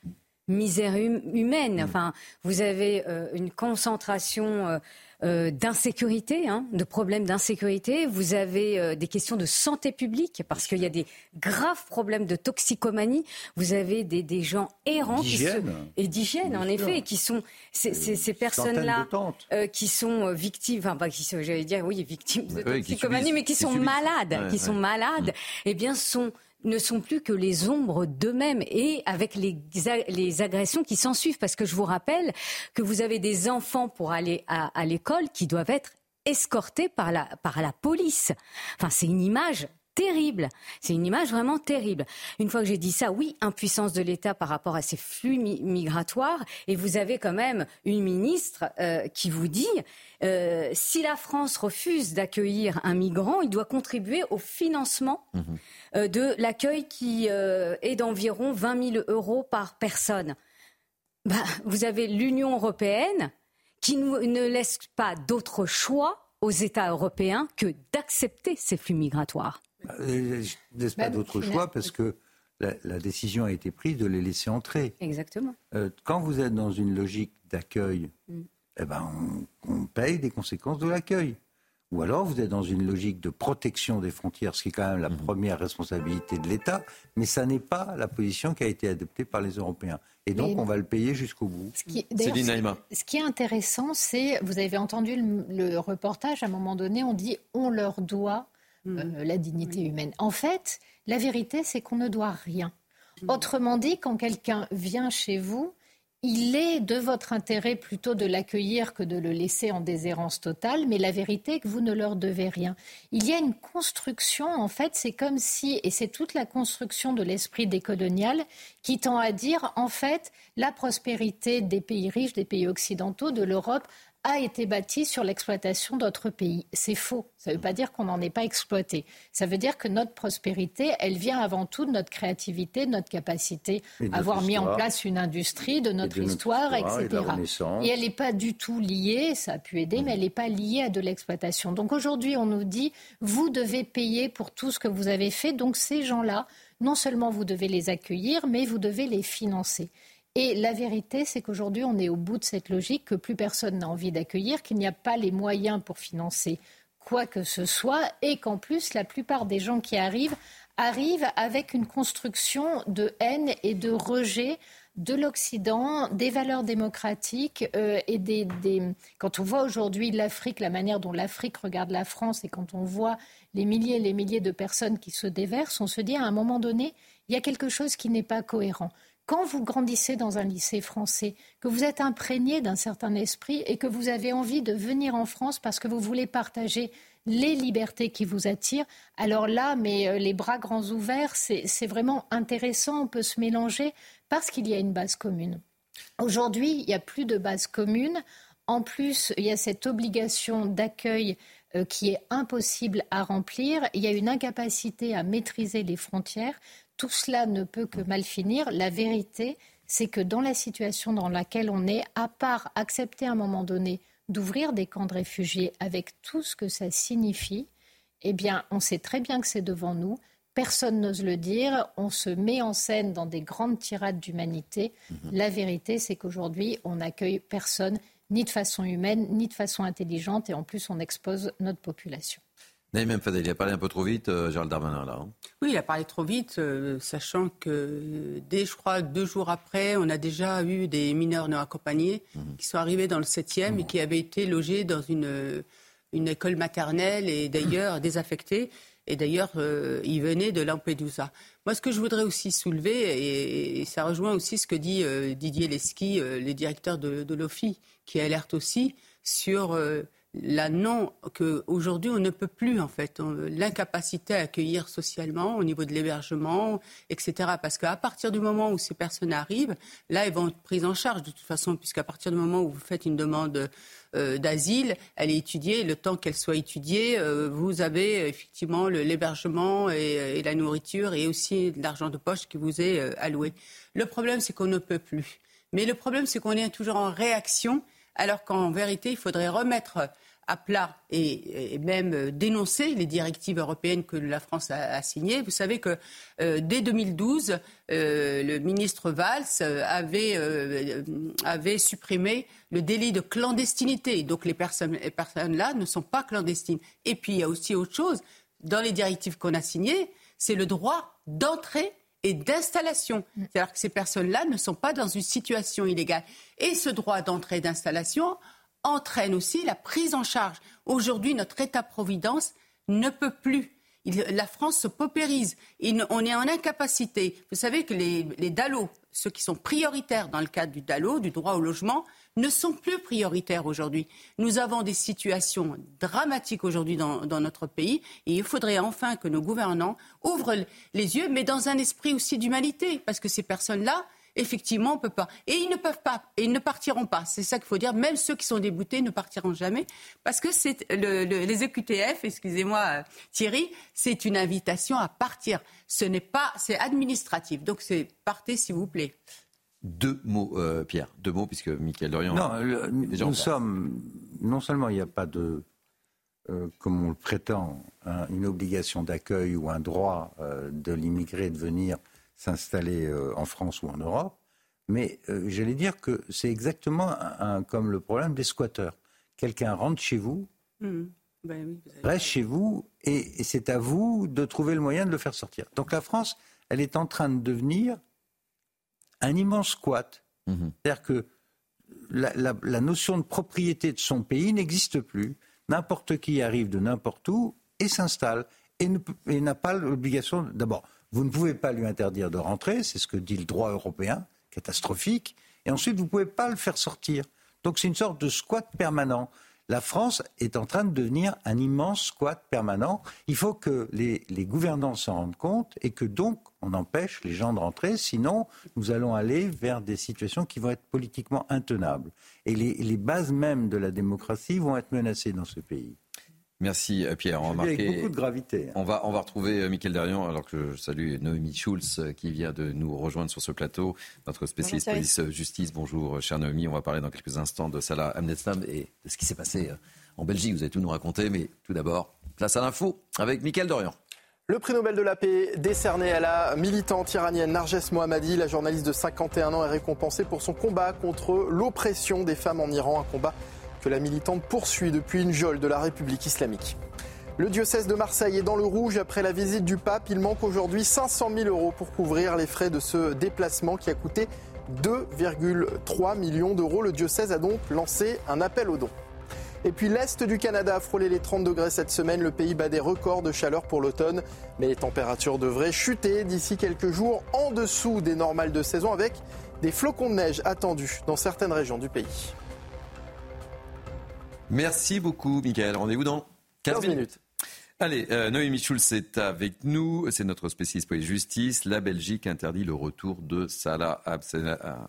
misère hum- humaine. Mm. Enfin, vous avez euh, une concentration euh, euh, d'insécurité, hein, de problèmes d'insécurité. Vous avez euh, des questions de santé publique parce qu'il y a des graves problèmes de toxicomanie. Vous avez des, des gens errants qui se- et d'hygiène, en effet, et qui sont ces, ces- ces centaines personnes-là euh, qui sont euh, victimes, enfin pas qui sont, j'allais dire oui, victimes de qui toxicomanie, subissent, mais qui qui sont malades, Ouais, qui sont malades, Mm. eh bien sont ne sont plus que les ombres d'eux-mêmes et avec les, les agressions qui s'en suivent. Parce que je vous rappelle que vous avez des enfants pour aller à, à l'école qui doivent être escortés par la, par la police. Enfin, c'est une image terrible. C'est une image vraiment terrible. Une fois que j'ai dit ça, oui, impuissance de l'État par rapport à ces flux mi- migratoires. Et vous avez quand même une ministre euh, qui vous dit, euh, si la France refuse d'accueillir un migrant, il doit contribuer au financement euh, de l'accueil qui est d'environ 20 000 euros par personne. Bah, vous avez l'Union européenne qui nous- ne laisse pas d'autre choix aux États européens que d'accepter ces flux migratoires. Euh, Je ne laisse pas Même d'autre choix parce que la, la décision a été prise de les laisser entrer. Exactement. Euh, quand vous êtes dans une logique d'accueil, Mm. eh ben, on, on paye des conséquences de l'accueil. Ou alors vous êtes dans une logique de protection des frontières, ce qui est quand même la première responsabilité de l'État, mais ça n'est pas la position qui a été adoptée par les Européens. Et donc Mais- on va le payer jusqu'au bout. qui- ce- Naïma. Ce qui est intéressant, c'est, vous avez entendu le, le reportage, à un moment donné, on dit on leur doit euh, la dignité humaine. En fait, la vérité, c'est qu'on ne doit rien. Autrement dit, quand quelqu'un vient chez vous, il est de votre intérêt plutôt de l'accueillir que de le laisser en déshérence totale, mais la vérité est que vous ne leur devez rien. Il y a une construction, en fait, c'est comme si, et c'est toute la construction de l'esprit décolonial qui tend à dire, en fait, la prospérité des pays riches, des pays occidentaux, de l'Europe, a été bâtie sur l'exploitation d'autres pays. C'est faux. Ça ne veut pas dire qu'on n'en est pas exploité. Ça veut dire que notre prospérité, elle vient avant tout de notre créativité, de notre capacité à avoir mis en place une industrie, de notre, de notre histoire, et etc. Et elle n'est pas du tout liée, ça a pu aider, mais elle n'est pas liée à de l'exploitation. Donc aujourd'hui, on nous dit, vous devez payer pour tout ce que vous avez fait. Donc ces gens-là, non seulement vous devez les accueillir, mais vous devez les financer. Et la vérité, c'est qu'aujourd'hui, on est au bout de cette logique que plus personne n'a envie d'accueillir, qu'il n'y a pas les moyens pour financer quoi que ce soit, et qu'en plus, la plupart des gens qui arrivent arrivent avec une construction de haine et de rejet de l'Occident, des valeurs démocratiques euh, et des, Quand on voit aujourd'hui l'Afrique, la manière dont l'Afrique regarde la France, et quand on voit les milliers et les milliers de personnes qui se déversent, on se dit à un moment donné, il y a quelque chose qui n'est pas cohérent. Quand vous grandissez dans un lycée français, que vous êtes imprégné d'un certain esprit et que vous avez envie de venir en France parce que vous voulez partager les libertés qui vous attirent, alors là, mais euh, les bras grands ouverts, c'est vraiment intéressant, on peut se mélanger parce qu'il y a une base commune. Aujourd'hui, il n'y a plus de base commune. En plus, il y a cette obligation d'accueil euh, qui est impossible à remplir. Il y a une incapacité à maîtriser les frontières. Tout cela ne peut que mal finir. La vérité, c'est que dans la situation dans laquelle on est, à part accepter à un moment donné d'ouvrir des camps de réfugiés avec tout ce que ça signifie, eh bien, on sait très bien que c'est devant nous. Personne n'ose le dire. On se met en scène dans des grandes tirades d'humanité. La vérité, c'est qu'aujourd'hui, on n'accueille personne, ni de façon humaine, ni de façon intelligente, et en plus, on expose notre population. Naïm Fadel, il a parlé un peu trop vite, euh, Gérald Darmanin, là. hein. Oui, il a parlé trop vite, euh, sachant que euh, dès, je crois, deux jours après, on a déjà eu des mineurs non accompagnés qui sont arrivés dans le 7e et qui avaient été logés dans une, euh, une école maternelle et d'ailleurs désaffectés. Et d'ailleurs, euh, ils venaient de Lampedusa. Moi, ce que je voudrais aussi soulever, et, et ça rejoint aussi ce que dit Didier Lesky, euh, le directeur de, de l'OFI, qui alerte aussi sur la non que aujourd'hui on ne peut plus en fait. L'incapacité à accueillir socialement au niveau de l'hébergement etc parce qu'à partir du moment où ces personnes arrivent là elles vont être prises en charge de toute façon puisqu'à partir du moment où vous faites une demande euh, d'asile elle est étudiée. Le temps qu'elle soit étudiée euh, vous avez effectivement l'hébergement et, la nourriture et aussi l'argent de poche qui vous est euh, alloué. Le problème c'est qu'on ne peut plus. Mais le problème c'est qu'on est toujours en réaction alors qu'en vérité, il faudrait remettre à plat et, même euh, dénoncer les directives européennes que la France a, signées. Vous savez que euh, dès 2012, euh, le ministre Valls avait, avait supprimé le délit de clandestinité. Donc les personnes, les personnes-là ne sont pas clandestines. Et puis il y a aussi autre chose. Dans les directives qu'on a signées, c'est le droit d'entrée et d'installation. C'est-à-dire que ces personnes-là ne sont pas dans une situation illégale. Et ce droit d'entrée et d'installation entraîne aussi la prise en charge. Aujourd'hui, notre État-providence ne peut plus. la France se paupérise. on est en incapacité. Vous savez que les, les DALO, ceux qui sont prioritaires dans le cadre du DALO, du droit au logement, ne sont plus prioritaires aujourd'hui. Nous avons des situations dramatiques aujourd'hui dans, dans, notre pays et il faudrait enfin que nos gouvernants ouvrent les yeux, mais dans un esprit aussi d'humanité, parce que ces personnes-là, effectivement, on peut pas. Et ils ne peuvent pas, et ils ne partiront pas. C'est ça qu'il faut dire. Même ceux qui sont déboutés ne partiront jamais, parce que c'est le, les EQTF, excusez-moi euh, Thierry, c'est une invitation à partir. Ce n'est pas, c'est administratif. Donc c'est partez s'il vous plaît. Deux mots, euh, Pierre, deux mots, puisque Michael Dorian. Non, nous sommes. Non seulement il n'y a pas de. Euh, comme on le prétend, une obligation d'accueil ou un droit de l'immigré de venir s'installer euh, en France ou en Europe. Mais euh, j'allais dire que c'est exactement comme le problème des squatteurs. Quelqu'un rentre chez vous, mmh. ben reste chez vous, et, c'est à vous de trouver le moyen de le faire sortir. Donc la France, elle est en train de devenir un immense squat. Mmh. C'est-à-dire que la, notion de propriété de son pays n'existe plus. N'importe qui arrive de n'importe où et s'installe et n'a pas l'obligation. D'abord, vous ne pouvez pas lui interdire de rentrer, c'est ce que dit le droit européen, catastrophique. Et ensuite, vous ne pouvez pas le faire sortir. Donc c'est une sorte de squat permanent. La France est en train de devenir un immense squat permanent. Il faut que les, gouvernants s'en rendent compte et que donc on empêche les gens de rentrer. Sinon, nous allons aller vers des situations qui vont être politiquement intenables. Et les bases mêmes de la démocratie vont être menacées dans ce pays. Merci euh, Pierre. On Avec beaucoup de gravité. Hein. On va, on va retrouver euh, Mickaël Derian, alors que je salue Noémie Schulz euh, qui vient de nous rejoindre sur ce plateau, notre spécialiste police-justice. Bonjour chère Noémie, on va parler dans quelques instants de Salah Amnestam et de ce qui s'est passé en Belgique. Vous allez tout nous raconter, mais tout d'abord, place à l'info avec Mickaël Dorian. Le prix Nobel de la paix décerné à la militante iranienne Narges Mohammadi, la journaliste de 51 ans, est récompensée pour son combat contre l'oppression des femmes en Iran, un combat la militante poursuit depuis une geôle de la République islamique. Le diocèse de Marseille est dans le rouge après la visite du pape. Il manque aujourd'hui 500 000 euros pour couvrir les frais de ce déplacement qui a coûté 2,3 millions d'euros. Le diocèse a donc lancé un appel aux dons. Et puis l'Est du Canada a frôlé les 30 degrés cette semaine. Le pays bat des records de chaleur pour l'automne. Mais les températures devraient chuter d'ici quelques jours en dessous des normales de saison avec des flocons de neige attendus dans certaines régions du pays. Merci beaucoup, Michael. Rendez-vous dans 15, minutes. Allez, euh, Noémie Schulz est avec nous. C'est notre spécialiste police-justice. La Belgique interdit le retour de Salah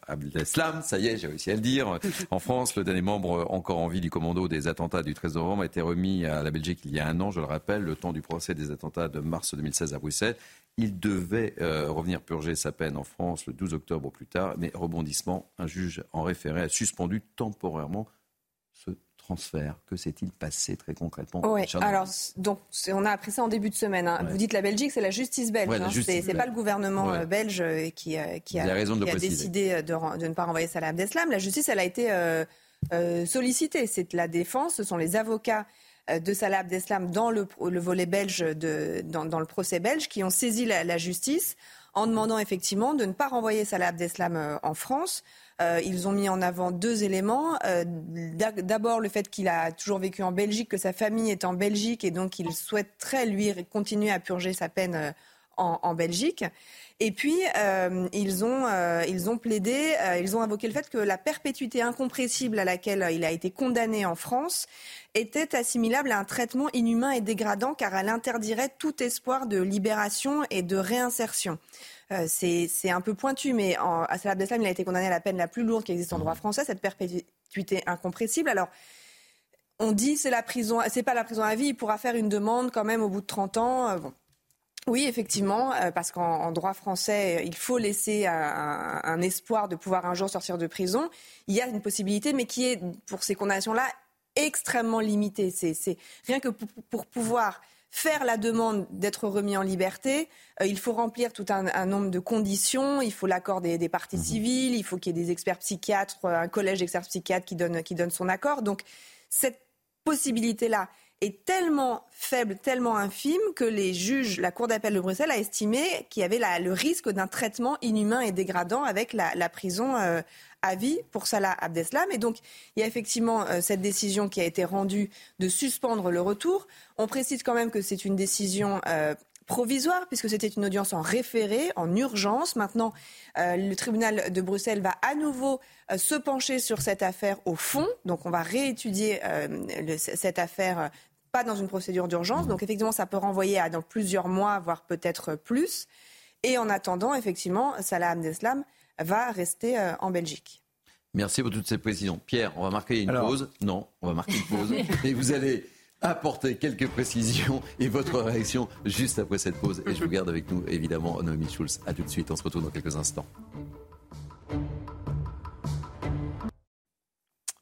Abdeslam. Ça y est, j'ai réussi à le dire. En France, le dernier membre encore en vie du commando des attentats du 13 novembre a été remis à la Belgique il y a un an, je le rappelle, le temps du procès des attentats de mars 2016 à Bruxelles. Il devait euh, revenir purger sa peine en France le 12 octobre au plus tard, mais rebondissement, un juge en référé a suspendu temporairement transfert. Que s'est-il passé très concrètement Oui, alors donc, on a appris ça en début de semaine. Hein. Vous dites la Belgique, c'est la justice belge. hein. C'est pas le gouvernement euh, belge euh, qui, euh, qui, a, qui a décidé de, de, ne pas renvoyer Salah Abdeslam. La justice, elle a été sollicitée. C'est la défense, ce sont les avocats de Salah Abdeslam dans le, le volet belge, de, dans, dans, le procès belge, qui ont saisi la, la, justice en demandant effectivement de ne pas renvoyer Salah Abdeslam en France. Euh, ils ont mis en avant deux éléments. Euh, d'abord, le fait qu'il a toujours vécu en Belgique, que sa famille est en Belgique et donc il souhaiterait, lui, continuer à purger sa peine euh, en, Belgique. Et puis, ils, ont, ils ont plaidé, ils ont invoqué le fait que la perpétuité incompressible à laquelle il a été condamné en France était assimilable à un traitement inhumain et dégradant car elle interdirait tout espoir de libération et de réinsertion. Euh, c'est un peu pointu, mais en, Salah Abdeslam, il a été condamné à la peine la plus lourde qui existe en droit mmh. français, cette perpétuité incompressible. Alors, on dit c'est la prison, c'est pas la prison à vie, il pourra faire une demande quand même au bout de 30 ans. Euh, oui, effectivement, euh, parce qu'en droit français, il faut laisser un, un, espoir de pouvoir un jour sortir de prison. Il y a une possibilité, mais qui est, pour ces condamnations-là, extrêmement limité. C'est rien que pour, pouvoir faire la demande d'être remis en liberté, euh, il faut remplir tout un, nombre de conditions. Il faut l'accord des, des, parties mmh. civiles, il faut qu'il y ait des experts psychiatres, un collège d'experts psychiatres qui donne, qui donne son accord. Donc cette possibilité-là est tellement faible, tellement infime que les juges, la Cour d'appel de Bruxelles a estimé qu'il y avait le risque d'un traitement inhumain et dégradant avec la, prison euh, à vie pour Salah Abdeslam. Et donc, il y a effectivement euh, cette décision qui a été rendue de suspendre le retour. On précise quand même que c'est une décision euh, provisoire, puisque c'était une audience en référé, en urgence. Maintenant, le tribunal de Bruxelles va à nouveau se pencher sur cette affaire au fond. Donc, on va réétudier cette affaire pas dans une procédure d'urgence. Donc effectivement, ça peut renvoyer à dans plusieurs mois, voire peut-être plus. Et en attendant, effectivement, Salah Abdeslam va rester euh, en Belgique. Merci pour toutes ces précisions. Pierre, on va marquer une pause. Non, on va marquer une pause. et vous allez apporter quelques précisions et votre réaction juste après cette pause. Et je vous garde avec nous, évidemment, Noémie Schulz. A tout de suite, on se retrouve dans quelques instants.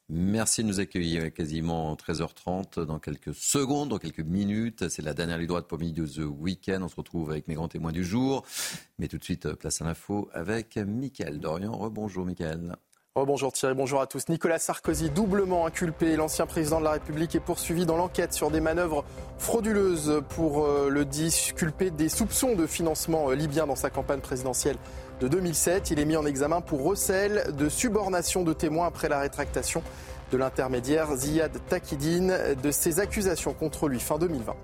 Merci de nous accueillir quasiment 13h30 dans quelques secondes, dans quelques minutes. C'est la dernière ligne droite pour midi de The Weekend. On se retrouve avec mes grands témoins du jour. Mais tout de suite, place à l'info avec Mickaël Dorian. Rebonjour Mickaël. Bonjour Thierry, bonjour à tous. Nicolas Sarkozy, doublement inculpé, l'ancien président de la République est poursuivi dans l'enquête sur des manœuvres frauduleuses pour euh, le disculper des soupçons de financement euh, libyen dans sa campagne présidentielle de 2007. Il est mis en examen pour recel de subornation de témoins après la rétractation de l'intermédiaire Ziad Takidine de ses accusations contre lui fin 2020.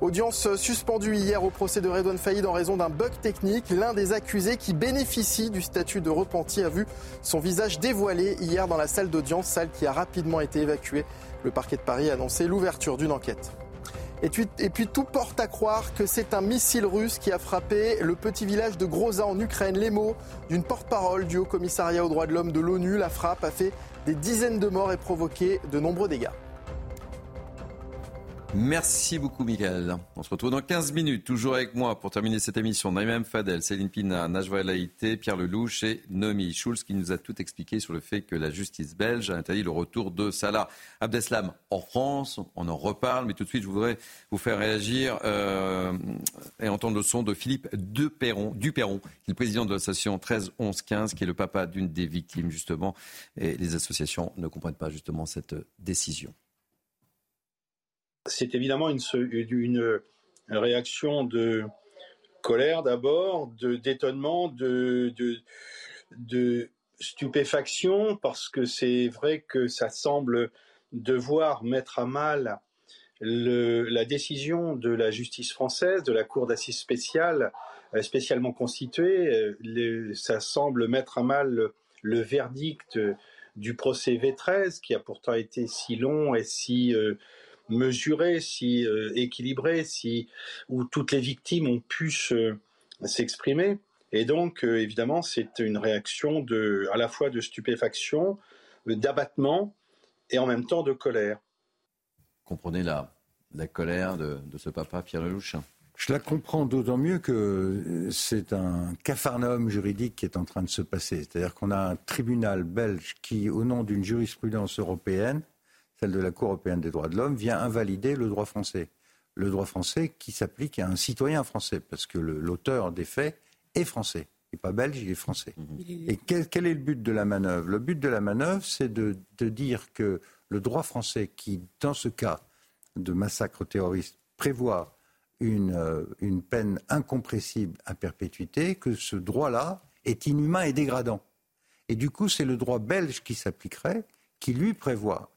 Audience suspendue hier au procès de Redouane Faïd en raison d'un bug technique. L'un des accusés qui bénéficie du statut de repenti a vu son visage dévoilé hier dans la salle d'audience, salle qui a rapidement été évacuée. Le parquet de Paris a annoncé l'ouverture d'une enquête. Et puis, tout porte à croire que c'est un missile russe qui a frappé le petit village de Groza en Ukraine. Les mots d'une porte-parole du Haut Commissariat aux droits de l'homme de l'ONU, la frappe a fait des dizaines de morts et provoqué de nombreux dégâts. Merci beaucoup, Michael. On se retrouve dans 15 minutes, toujours avec moi pour terminer cette émission. Naïm Fadel, Céline Pina, Najwa Laïté, Pierre Lelouch et Nomi Schulz qui nous a tout expliqué sur le fait que la justice belge a interdit le retour de Salah Abdeslam en France. On en reparle, mais tout de suite, je voudrais vous faire réagir euh, et entendre le son de Philippe Duperron, qui est le président de l'association 13 11 15, qui est le papa d'une des victimes, justement. Et les associations ne comprennent pas, justement, cette décision. C'est évidemment une, réaction de colère d'abord, d'étonnement, de, de, stupéfaction, parce que c'est vrai que ça semble devoir mettre à mal la décision de la justice française, de la Cour d'assises spéciale, euh, spécialement constituée. Euh, ça semble mettre à mal le, verdict du procès V13, qui a pourtant été si long et si euh, mesuré, si euh, équilibré, si où toutes les victimes ont pu s'exprimer. Et donc, euh, évidemment, c'est une réaction de, à la fois de stupéfaction, d'abattement et en même temps de colère. Comprenez la, la colère de, ce papa, Pierre Lelouch je la comprends d'autant mieux que c'est un capharnaüm juridique qui est en train de se passer. C'est-à-dire qu'on a un tribunal belge qui, au nom d'une jurisprudence européenne, celle de la Cour européenne des droits de l'homme, vient invalider le droit français. Le droit français qui s'applique à un citoyen français, parce que l'auteur des faits est français. Il n'est pas belge, il est français. Et quel, est le but de la manœuvre? Le but de la manœuvre, c'est de, dire que le droit français, qui, dans ce cas de massacre terroriste, prévoit une, euh, une peine incompressible à perpétuité, que ce droit-là est inhumain et dégradant. Et du coup, c'est le droit belge qui s'appliquerait, qui lui prévoit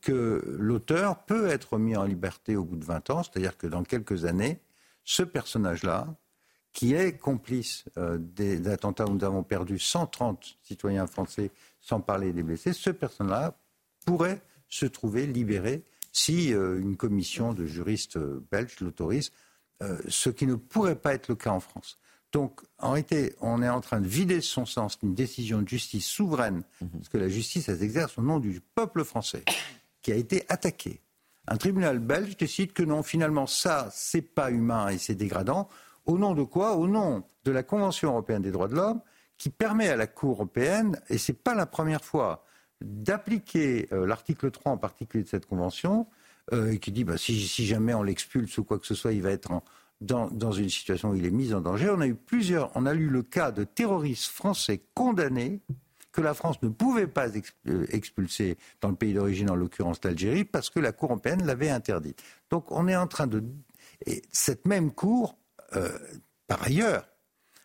que l'auteur peut être mis en liberté au bout de 20 ans, c'est-à-dire que dans quelques années, ce personnage-là, qui est complice euh, des, attentats où nous avons perdu 130 citoyens français, sans parler des blessés, ce personnage-là pourrait se trouver libéré si euh, une commission de juristes euh, belges l'autorise, ce qui ne pourrait pas être le cas en France. Donc, en réalité, on est en train de vider son sens d'une décision de justice souveraine, mhm. parce que la justice, elle s'exerce au nom du peuple français, qui a été attaqué. Un tribunal belge décide que non, finalement, ça, c'est pas humain et c'est dégradant. Au nom de quoi? Au nom de la Convention européenne des droits de l'homme, qui permet à la Cour européenne, et c'est pas la première fois, d'appliquer l'article 3 en particulier de cette convention, et qui dit bah, si, si, jamais on l'expulse ou quoi que ce soit, il va être en, dans, une situation où il est mis en danger. On a eu plusieurs, on a lu le cas de terroristes français condamnés que la France ne pouvait pas euh, expulser dans le pays d'origine, en l'occurrence l'Algérie, parce que la Cour européenne l'avait interdit. Donc on est en train de... Et cette même Cour, euh, par ailleurs,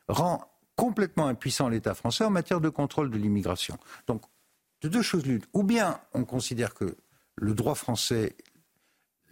rend complètement impuissant l'État français en matière de contrôle de l'immigration. Donc, de deux choses l'une. Ou bien on considère que le droit français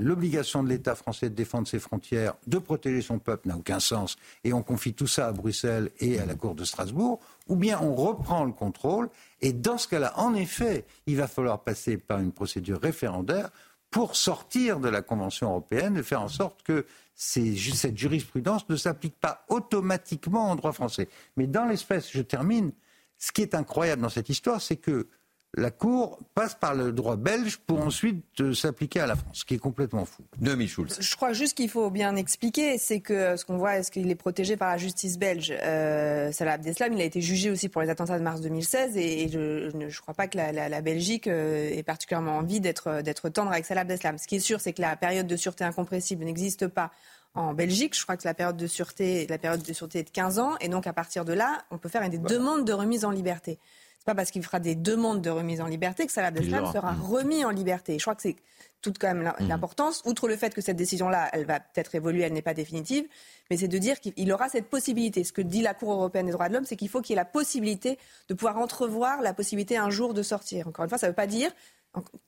l'obligation de l'État français de défendre ses frontières, de protéger son peuple n'a aucun sens, et on confie tout ça à Bruxelles et à la Cour de Strasbourg, ou bien on reprend le contrôle, et dans ce cas-là, en effet, il va falloir passer par une procédure référendaire pour sortir de la Convention européenne et faire en sorte que cette jurisprudence ne s'applique pas automatiquement en droit français. Mais dans l'espèce, je termine, ce qui est incroyable dans cette histoire, c'est que la Cour passe par le droit belge pour ensuite euh, s'appliquer à la France, ce qui est complètement fou. Demi Schulz. Je crois juste qu'il faut bien expliquer, c'est que euh, ce qu'on voit, est-ce qu'il est protégé par la justice belge? Euh, Salah Abdeslam, il a été jugé aussi pour les attentats de mars 2016 et, je ne crois pas que la, Belgique euh, ait particulièrement envie d'être tendre avec Salah Abdeslam. Ce qui est sûr, c'est que la période de sûreté incompressible n'existe pas en Belgique. Je crois que la période de sûreté, la période de sûreté est de 15 ans et donc à partir de là, on peut faire des demandes de remise en liberté n'est pas parce qu'il fera des demandes de remise en liberté que Salah Abdeslam sera mm. remis en liberté. Je crois que c'est tout quand même mm. l'importance, outre le fait que cette décision-là, elle va peut-être évoluer, elle n'est pas définitive, mais c'est de dire qu'il aura cette possibilité. Ce que dit la Cour européenne des droits de l'homme, c'est qu'il faut qu'il y ait la possibilité de pouvoir entrevoir la possibilité un jour de sortir. Encore une fois, ça ne veut pas dire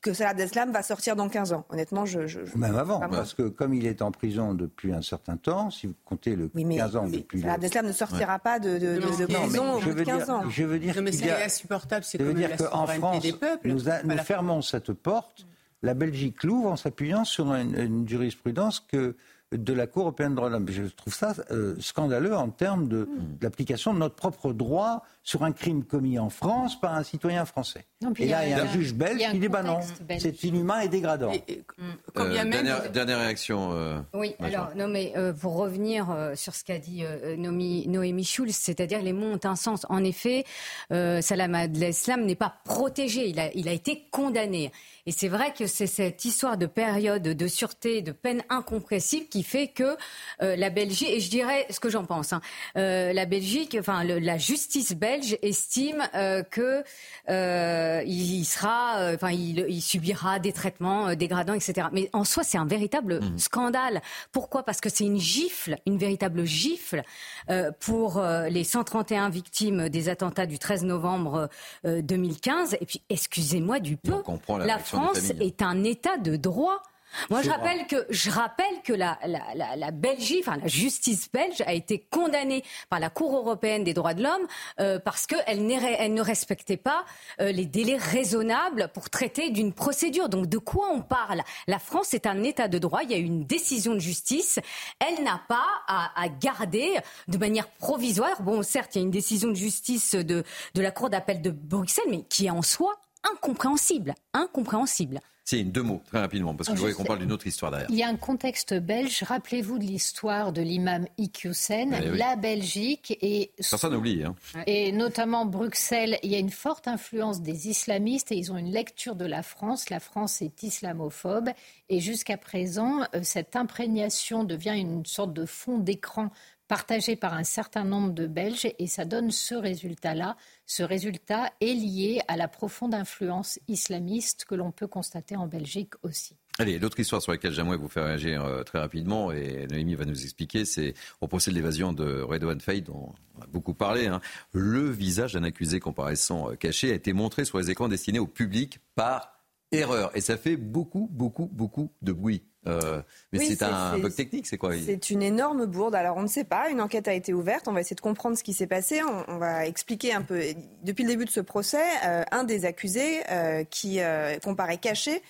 que Salah Deslam va sortir dans 15 ans. Honnêtement, je. Même avant, parce que comme il est en prison depuis un certain temps, si vous comptez le 15 ans depuis. Salah Deslam ne sortira pas de, de, de, prison au bout de 15 ans. Je veux dire. mais c'est insupportable, c'est comme dire qu'en France, des peuples. Nous, nous fermons cette porte. La Belgique l'ouvre en s'appuyant sur une jurisprudence que de la Cour européenne des droits de l'homme. Je trouve ça euh, scandaleux en termes de, l'application de notre propre droit sur un crime commis en France par un citoyen français. et là, il y a un, juge belge qui dit bah non, c'est inhumain et dégradant. Euh, dernière, réaction. Euh, oui, alors, non, mais pour revenir sur ce qu'a dit Noémie Schulz, c'est-à-dire les mots ont un sens. En effet, Salam al-Islam n'est pas protégé, il a, il a été condamné. Et c'est vrai que c'est cette histoire de période de sûreté, de peine incompressible qui fait que euh, la Belgique, et je dirais ce que j'en pense, hein, euh, la Belgique, enfin la justice belge estime euh, que il sera, enfin il, subira des traitements dégradants, etc. Mais en soi, c'est un véritable mmh. scandale. Pourquoi? Parce que c'est une gifle, une véritable gifle pour les 131 victimes des attentats du 13 novembre 2015. Et puis, excusez-moi du peu, la France est un État de droit. Moi, je rappelle que je rappelle que la, la, la, Belgique, enfin la justice belge, a été condamnée par la Cour européenne des droits de l'homme euh, parce qu'elle elle ne respectait pas euh, les délais raisonnables pour traiter d'une procédure. Donc, de quoi on parle? La France est un État de droit. Il y a une décision de justice. Elle n'a pas à, à, garder de manière provisoire. Bon, certes, il y a une décision de justice de de la Cour d'appel de Bruxelles, mais qui est en soi incompréhensible, incompréhensible. C'est deux mots, très rapidement, parce que je voudrais qu'on parle d'une autre histoire derrière. Il y a un contexte belge. Rappelez-vous de l'histoire de l'imam Iqiyoussen, eh la Belgique et... Personne n'oublie. Hein. Et notamment Bruxelles, il y a une forte influence des islamistes et ils ont une lecture de la France. La France est islamophobe et jusqu'à présent, euh, cette imprégnation devient une sorte de fond d'écran partagé par un certain nombre de Belges et ça donne ce résultat-là. Ce résultat est lié à la profonde influence islamiste que l'on peut constater en Belgique aussi. Allez, l'autre histoire sur laquelle j'aimerais vous faire réagir euh, très rapidement, et Noémie va nous expliquer, c'est au procès de l'évasion de Redouane Faye, dont on a beaucoup parlé. Hein. Le visage d'un accusé comparaissant euh, caché a été montré sur les écrans destinés au public par erreur. Et ça fait beaucoup, beaucoup, beaucoup de bruit. Euh, mais c'est un bug technique, c'est quoi? C'est une énorme bourde. Alors on ne sait pas. Une enquête a été ouverte. On va essayer de comprendre ce qui s'est passé. On, va expliquer un peu. Depuis le début de ce procès, euh, un des accusés euh, qui comparaît caché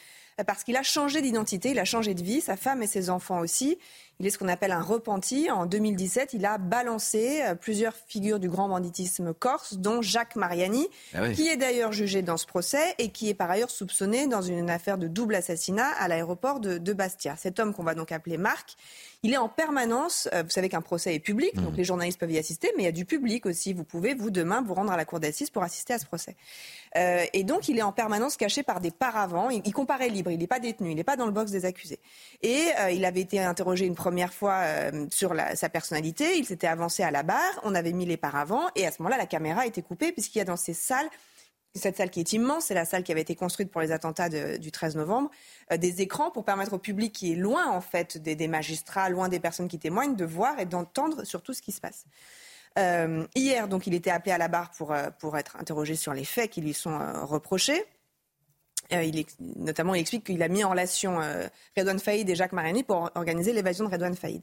parce qu'il a changé d'identité, il a changé de vie, sa femme et ses enfants aussi. Il est ce qu'on appelle un repenti. En 2017, il a balancé euh, plusieurs figures du grand banditisme corse, dont Jacques Mariani, ah qui est d'ailleurs jugé dans ce procès et qui est par ailleurs soupçonné dans une affaire de double assassinat à l'aéroport de, de Bastia. Cet homme qu'on va donc appeler Marc, il est en permanence, euh, vous savez qu'un procès est public, donc mmh. les journalistes peuvent y assister, mais il y a du public aussi. Vous pouvez, vous, demain, vous rendre à la cour d'assises pour assister à ce procès. Euh, et donc, il est en permanence caché par des paravents. Il, il comparaît libre, il n'est pas détenu, il n'est pas dans le box des accusés. Et euh, il avait été interrogé une première fois sur sa personnalité, il s'était avancé à la barre, on avait mis les paravents, et à ce moment-là, la caméra a été coupée, puisqu'il y a dans ces salles cette salle qui est immense, c'est la salle qui avait été construite pour les attentats du 13 novembre, euh, des écrans pour permettre au public qui est loin en fait des, magistrats, loin des personnes qui témoignent, de voir et d'entendre surtout ce qui se passe. Euh, hier, donc, il était appelé à la barre pour, euh, pour être interrogé sur les faits qui lui sont reprochés. Il notamment, il explique qu'il a mis en relation Redouane Faïd et Jacques Mariani pour organiser l'évasion de Redouane Faïd.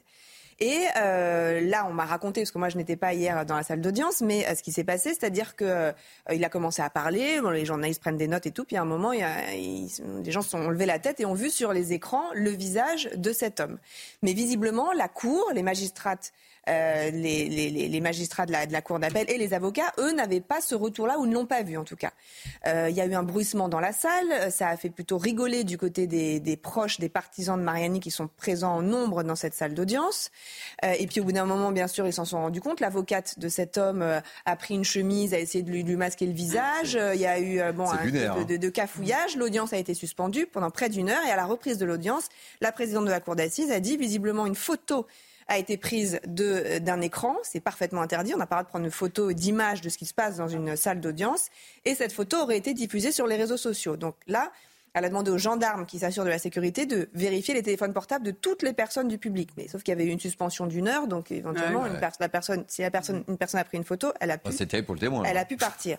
Et euh, là, on m'a raconté, parce que moi je n'étais pas hier dans la salle d'audience, mais euh, ce qui s'est passé, c'est-à-dire qu'il euh, a commencé à parler, les journalistes prennent des notes et tout, puis à un moment, il y des gens se sont levés la tête et ont vu sur les écrans le visage de cet homme. Mais visiblement, la cour, les magistrates euh, les, magistrats de la, cour d'appel et les avocats, eux, n'avaient pas ce retour-là ou ne l'ont pas vu en tout cas. Euh, il y a eu un bruissement dans la salle, ça a fait plutôt rigoler du côté des, proches, des partisans de Mariani qui sont présents en nombre dans cette salle d'audience. Euh, et puis au bout d'un moment, bien sûr, ils s'en sont rendus compte. L'avocate de cet homme a pris une chemise, a essayé de lui, masquer le visage. Il y a eu bon, un peu de, de cafouillage. L'audience a été suspendue pendant près d'une heure et à la reprise de l'audience, la présidente de la cour d'assises a dit visiblement une photo a été prise d'un écran. C'est parfaitement interdit. On n'a pas le droit de prendre une photo d'image de ce qui se passe dans une salle d'audience. Et cette photo aurait été diffusée sur les réseaux sociaux. Donc là, elle a demandé aux gendarmes qui s'assurent de la sécurité de vérifier les téléphones portables de toutes les personnes du public. Mais sauf qu'il y avait eu une suspension d'une heure, donc éventuellement, la personne, si la personne, une personne a pris une photo, elle a pu, pour le témoin, elle a pu partir.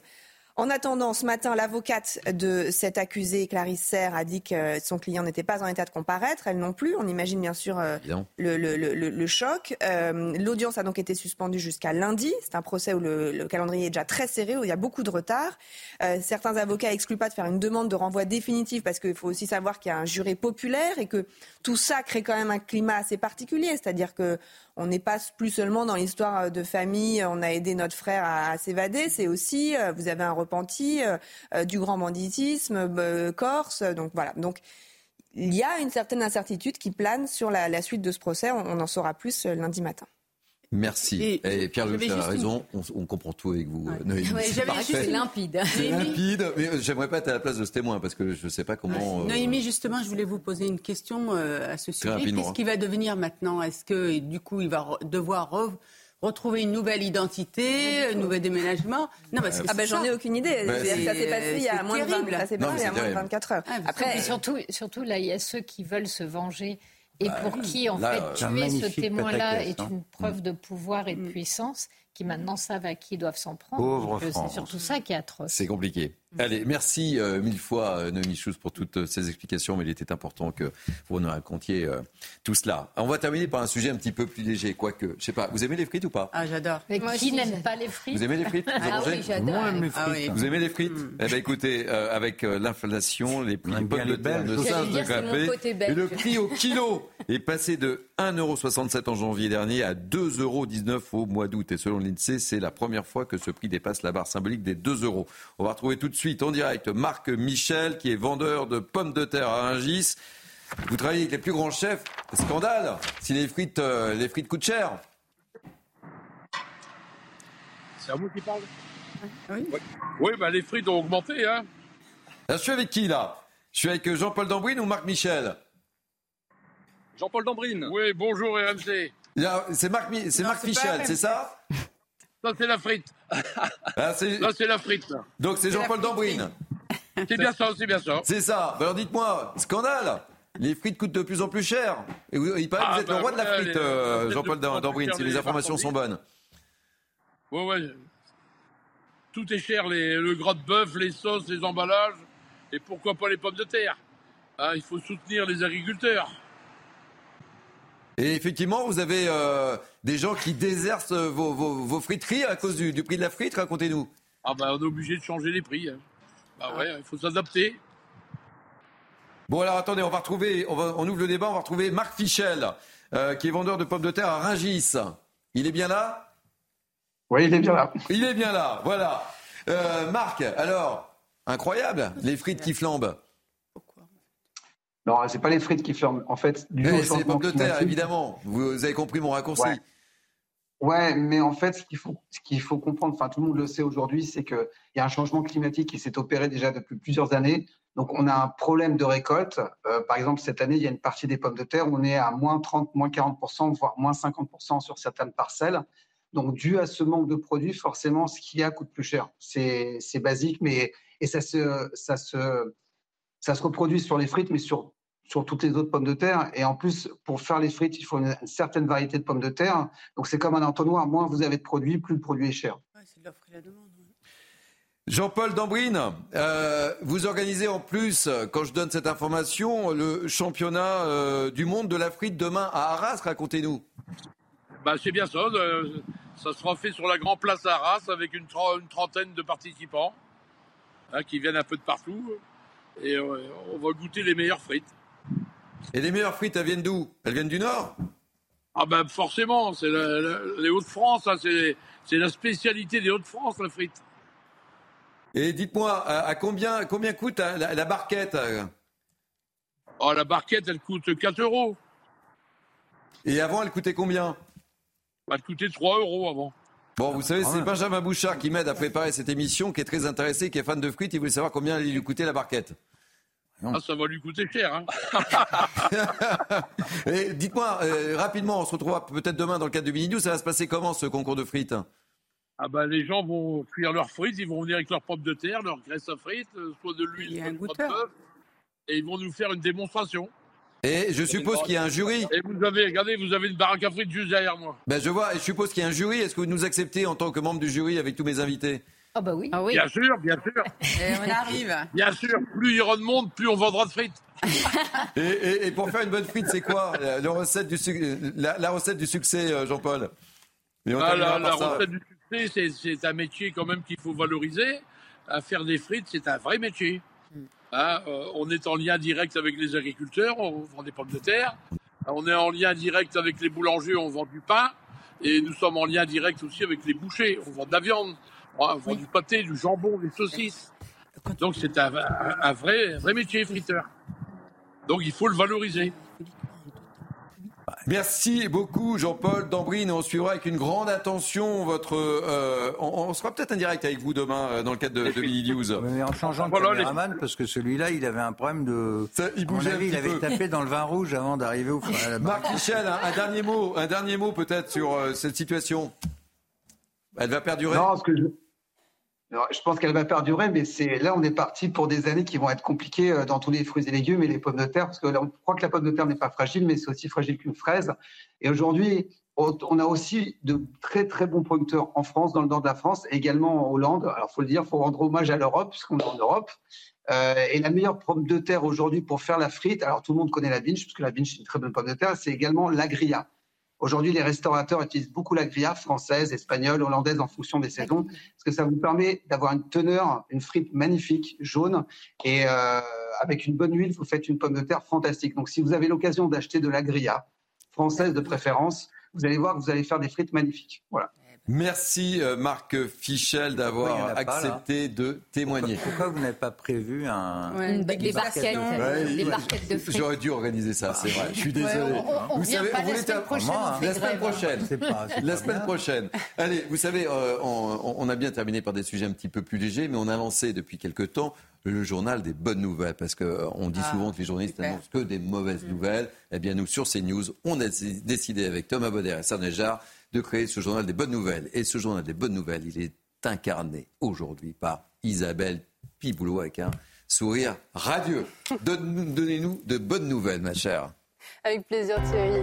En attendant, ce matin, l'avocate de cet accusé, Clarisse Serre, a dit que son client n'était pas en état de comparaître, elle non plus. On imagine bien sûr euh, le, choc. Euh, l'audience a donc été suspendue jusqu'à lundi. C'est un procès où le, calendrier est déjà très serré, où il y a beaucoup de retard. Euh, certains avocats excluent pas de faire une demande de renvoi définitif parce qu'il faut aussi savoir qu'il y a un juré populaire et que tout ça crée quand même un climat assez particulier. C'est-à-dire que on n'est pas plus seulement dans l'histoire de famille, on a aidé notre frère à, s'évader, c'est aussi, euh, vous avez un repenti euh, euh, du grand banditisme corse. Donc voilà. Donc il y a une certaine incertitude qui plane sur la, suite de ce procès. on en saura plus lundi matin. Merci. Et, Pierre Louis a raison, on, comprend tout avec vous, Noémie. c'est limpide. C'est limpide, mais euh, j'aimerais pas être à la place de ce témoin parce que je ne sais pas comment. Euh, Noémie, justement, je voulais vous poser une question euh, à ce sujet. Qu'est-ce qui va devenir maintenant? Est-ce que, du coup, il va devoir retrouver une nouvelle identité, un nouvel déménagement? Non, parce que ah ben j'en ai aucune idée. ça s'est passé il y a moins de 24 heures. Après, surtout, surtout là, il y a ceux qui veulent se venger et bah, pour qui, en fait, tuer ce témoin-là est une preuve de pouvoir et de mm. puissance, qui maintenant savent à qui ils doivent s'en prendre. C'est surtout ça qui est atroce. C'est compliqué. Allez, merci euh, mille fois, euh, Noémie Schultz, pour toutes euh, ces explications, mais il était important que vous nous racontiez tout cela. On va terminer par un sujet un petit peu plus léger, quoique, je sais pas, vous aimez les frites ou pas? Ah, j'adore. Moi, qui n'aime pas les frites? Vous aimez les frites? Vous Ah oui, j'adore. Ah, oui. Vous aimez les frites? Mm. Eh bien, écoutez, avec l'inflation, les prix de terre de de et le prix au kilo est passé de 1,67€ en janvier dernier à 2,19€ au mois d'août. Et selon l'INSEE, c'est la première fois que ce prix dépasse la barre symbolique des 2 euros. On va retrouver tout de suite suite en direct Marc Michel, qui est vendeur de pommes de terre à Rungis. Vous travaillez avec les plus grands chefs. Scandale si les frites, euh, les frites coûtent cher. C'est à moi qui parle Oui, oui bah, les frites ont augmenté. Hein. je suis avec qui là? Je suis avec Jean-Paul Dambrine ou Marc Michel? Jean-Paul Dambrine. Oui, bonjour RMC. C'est Marc, c'est Marc Michel, c'est ça? Ça, c'est la frite. Ah, c'est la frite. Donc, c'est Jean-Paul Dambrine. C'est bien ça, c'est bien ça. C'est ça. Alors, dites-moi, scandale les frites coûtent de plus en plus cher. Et vous, il paraît que vous ah, êtes le bah roi de la frite, euh, Jean-Paul Dambrine, si les informations sont bonnes. Ouais, ouais. Tout est cher, les, le gras de bœuf, les sauces, les emballages, et pourquoi pas les pommes de terre. Hein, il faut soutenir les agriculteurs. Et effectivement, vous avez euh, des gens qui désertent vos, friteries à cause du, prix de la frite, racontez-nous. Ah bah on est obligé de changer les prix. Hein. Bah ouais, il faut s'adapter. Bon alors attendez, on va retrouver, on, ouvre le débat, on va retrouver Marc Fichel. qui est vendeur de pommes de terre à Ringis. Il est bien là? Oui, il est bien là. Il est bien là, voilà. Marc, alors, incroyable, les frites qui flambent. Non, c'est pas les frites qui flambent. En fait, c'est les pommes de terre, évidemment. Vous avez compris mon raccourci. Ouais. mais en fait, ce qu'il faut, ce qu'il faut comprendre, enfin tout le monde le sait aujourd'hui, c'est qu'il y a un changement climatique qui s'est opéré déjà depuis plusieurs années. Donc on a un problème de récolte. Euh, par exemple, cette année, il y a une partie des pommes de terre où on est à moins 30, moins 40%, voire moins 50% sur certaines parcelles. Donc dû à ce manque de produits, forcément, ce qu'il y a coûte plus cher. C'est, c'est basique, mais et ça se, ça se ça se reproduit sur les frites, mais sur, sur toutes les autres pommes de terre. Et en plus, pour faire les frites, il faut une, certaine variété de pommes de terre. Donc c'est comme un entonnoir. Moins vous avez de produits, plus le produit est cher. Jean-Paul Dambrine, euh, vous organisez en plus, quand je donne cette information, le championnat euh, du monde de la frite demain à Arras. Racontez-nous. Bah, c'est bien ça. Euh, ça sera fait sur la Grand Place à Arras avec une, trentaine de participants hein, qui viennent un peu de partout et euh, on va goûter les meilleures frites. Et les meilleures frites, elles viennent d'où? Elles viennent du Nord? Ah ben forcément, c'est les Hauts-de-France, hein, c'est la spécialité des Hauts-de-France, la frite. Et dites-moi, à, combien, combien coûte la, barquette oh, La barquette, elle coûte 4 euros. Et avant, elle coûtait combien? Elle coûtait 3 euros avant. Bon, vous savez, c'est Benjamin Bouchard qui m'aide à préparer cette émission, qui est très intéressé, qui est fan de frites. Il voulait savoir combien allait lui coûter la barquette. Ah, ça va lui coûter cher. Hein. Et dites-moi, euh, rapidement, on se retrouvera peut-être demain dans le cadre de Mini News. Ça va se passer comment ce concours de frites? Ah bah, les gens vont cuire leurs frites, ils vont venir avec leurs pommes de terre, leur graisse à frites, euh, soit de l'huile, soit de bœuf, et ils vont nous faire une démonstration. Et je suppose qu'il y a un jury. Et vous avez, regardez, vous avez une baraque à frites juste derrière moi. Ben je vois, et je suppose qu'il y a un jury. Est-ce que vous nous acceptez en tant que membre du jury avec tous mes invités? Ah bah oui. Ah oui. Bien sûr, bien sûr. Et on arrive. Bien sûr, plus il y aura de monde, plus on vendra de frites. et, pour faire une bonne frite, c'est quoi la, recette du, la, recette du succès, euh, Jean-Paul? Ah, La, recette du succès, c'est un métier quand même qu'il faut valoriser. À faire des frites, c'est un vrai métier. Hein, euh, on est en lien direct avec les agriculteurs, on vend des pommes de terre. On est en lien direct avec les boulangers, on vend du pain. Et nous sommes en lien direct aussi avec les bouchers. On vend de la viande, on vend du pâté, du jambon, des saucisses. Donc c'est un, vrai, un vrai métier, friteur. Donc il faut le valoriser. Merci beaucoup Jean-Paul Dambrine. On suivra avec une grande attention votre. Euh, on, sera peut-être en direct avec vous demain euh, dans le cadre de, de Mini News. Mais en changeant de caméraman, parce que celui-là, il avait un problème de. il bougeait. il avait tapé dans le vin rouge avant d'arriver au. Marc Michel, un, dernier mot, un dernier mot peut-être sur euh, cette situation. Elle va perdurer? Non, que je, je pense qu'elle va perdurer, mais c'est là on est parti pour des années qui vont être compliquées euh, dans tous les fruits et légumes et les pommes de terre, parce que on croit que la pomme de terre n'est pas fragile, mais c'est aussi fragile qu'une fraise. Et aujourd'hui, on a aussi de très très bons producteurs en France, dans le nord de la France, et également en Hollande. Alors faut le dire, faut rendre hommage à l'Europe, puisqu'on est en Europe. Euh, et la meilleure pomme de terre aujourd'hui pour faire la frite, alors tout le monde connaît la binge, parce que la binge c'est une très bonne pomme de terre, c'est également l'agria. Aujourd'hui, les restaurateurs utilisent beaucoup la grillade française, espagnole, hollandaise en fonction des saisons, parce que ça vous permet d'avoir une teneur, une frite magnifique, jaune, et euh, avec une bonne huile, vous faites une pomme de terre fantastique. Donc, si vous avez l'occasion d'acheter de la grillade française de préférence, vous allez voir que vous allez faire des frites magnifiques. Voilà. Merci euh, Marc Fichel d'avoir accepté de témoigner. Pourquoi, vous n'avez pas prévu un... des, barquettes, de frites J'aurais dû organiser ça, c'est vrai. Je suis désolé. vous savez, vous la semaine prochaine. La semaine prochaine. la semaine prochaine. Allez, vous savez, euh, on, a bien terminé par des sujets un petit peu plus légers, mais on a lancé depuis quelque temps le journal des bonnes nouvelles, parce qu'on euh, dit ah, souvent que les journalistes n'annoncent que des mauvaises mm. nouvelles. Eh bien, nous, sur CNews, on a décidé avec Thomas Bauder et Sarah de créer ce journal des bonnes nouvelles. Et ce journal des bonnes nouvelles, il est incarné aujourd'hui par Isabelle Piboulot avec un sourire radieux. Donnez-nous de bonnes nouvelles, ma chère. Avec plaisir, Thierry.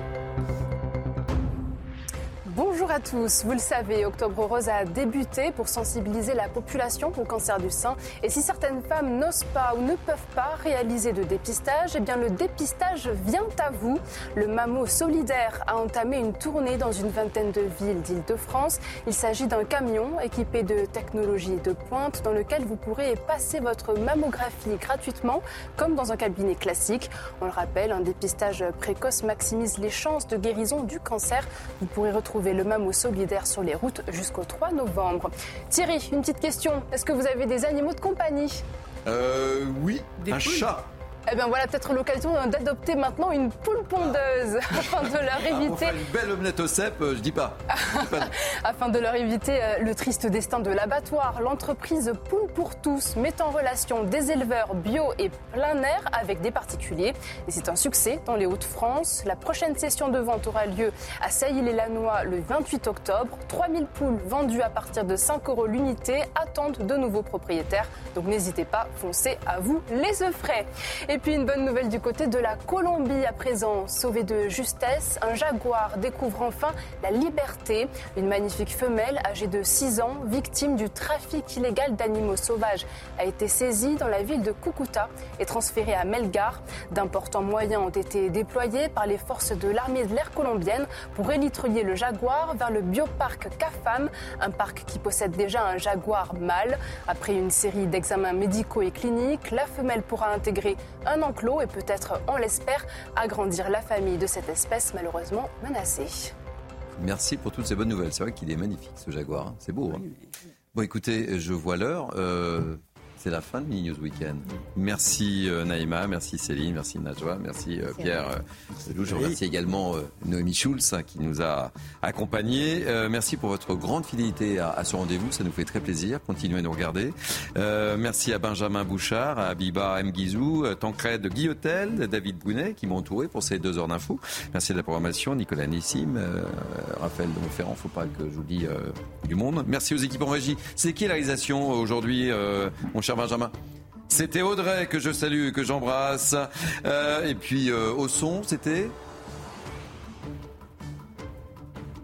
Bonjour à tous. Vous le savez, Octobre Rose a débuté pour sensibiliser la population au cancer du sein. Et si certaines femmes n'osent pas ou ne peuvent pas réaliser de dépistage, eh bien le dépistage vient à vous. Le Mamo Solidaire a entamé une tournée dans une vingtaine de villes d'Île-de-France. Il s'agit d'un camion équipé de technologies de pointe dans lequel vous pourrez passer votre mammographie gratuitement, comme dans un cabinet classique. On le rappelle, un dépistage précoce maximise les chances de guérison du cancer. Vous pourrez retrouver le Mamou solidaire sur les routes jusqu'au 3 novembre. Thierry, une petite question. Est-ce que vous avez des animaux de compagnie? Euh, oui, un chat. Eh bien voilà peut-être l'occasion d'adopter maintenant une poule pondeuse afin de leur ah, éviter. une belle omelette au cep, euh, je dis pas. afin de leur éviter euh, le triste destin de l'abattoir, l'entreprise Poule pour tous met en relation des éleveurs bio et plein air avec des particuliers. Et c'est un succès dans les Hauts-de-France. La prochaine session de vente aura lieu à Sailly-les-Lannoy le 28 octobre. 3000 poules vendues à partir de 5 euros l'unité attendent de nouveaux propriétaires. Donc n'hésitez pas, foncez à vous les œufs frais. Et puis une bonne nouvelle du côté de la Colombie à présent. Sauvé de justesse, un jaguar découvre enfin la liberté. Une magnifique femelle âgée de 6 ans, victime du trafic illégal d'animaux sauvages, a été saisie dans la ville de Cucuta et transférée à Melgar. D'importants moyens ont été déployés par les forces de l'armée de l'air colombienne pour élitreiller le jaguar vers le bioparc CAFAM, un parc qui possède déjà un jaguar mâle. Après une série d'examens médicaux et cliniques, la femelle pourra intégrer un enclos et peut-être, on l'espère, agrandir la famille de cette espèce malheureusement menacée. Merci pour toutes ces bonnes nouvelles. C'est vrai qu'il est magnifique ce jaguar. Hein. C'est beau. Hein. bon, écoutez, je vois l'heure. Euh, c'est la fin de Mini News Weekend. Merci euh, Naïma, merci Céline, merci Najwa, merci euh, Pierre euh, Je remercie également Noémie Schulz hein, qui nous a accompagnés. merci pour votre grande fidélité à, ce rendez-vous, ça nous fait très plaisir. Continuez à nous regarder. merci à Benjamin Bouchard, à Biba Mguizou, Tancred Guillotel, David Brunet qui m'ont entouré pour ces deux heures d'infos. Merci de la programmation, Nicolas Nissim, Raphaël de Montferrand, faut pas que je vous dise du monde. Merci aux équipes en régie. C'est qui la réalisation aujourd'hui, mon C'était Audrey que je salue, que j'embrasse. Euh, et puis euh, au son, c'était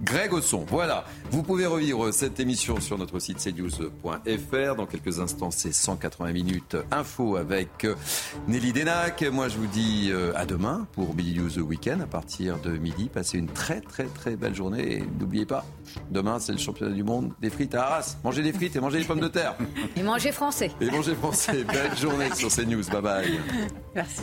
Greg Osson. Voilà. Vous pouvez revivre cette émission sur notre site cnews.fr. Dans quelques instants, c'est 180 minutes info avec Nelly Denac. Moi, je vous dis euh, à demain pour Billy News Weekend à partir de midi. Passez une très, très, très belle journée. Et n'oubliez pas, demain, c'est le championnat du monde des frites à Arras. Mangez des frites et mangez des pommes de terre. Et mangez français. Et mangez français. Belle journée sur CNews. Bye bye. Merci.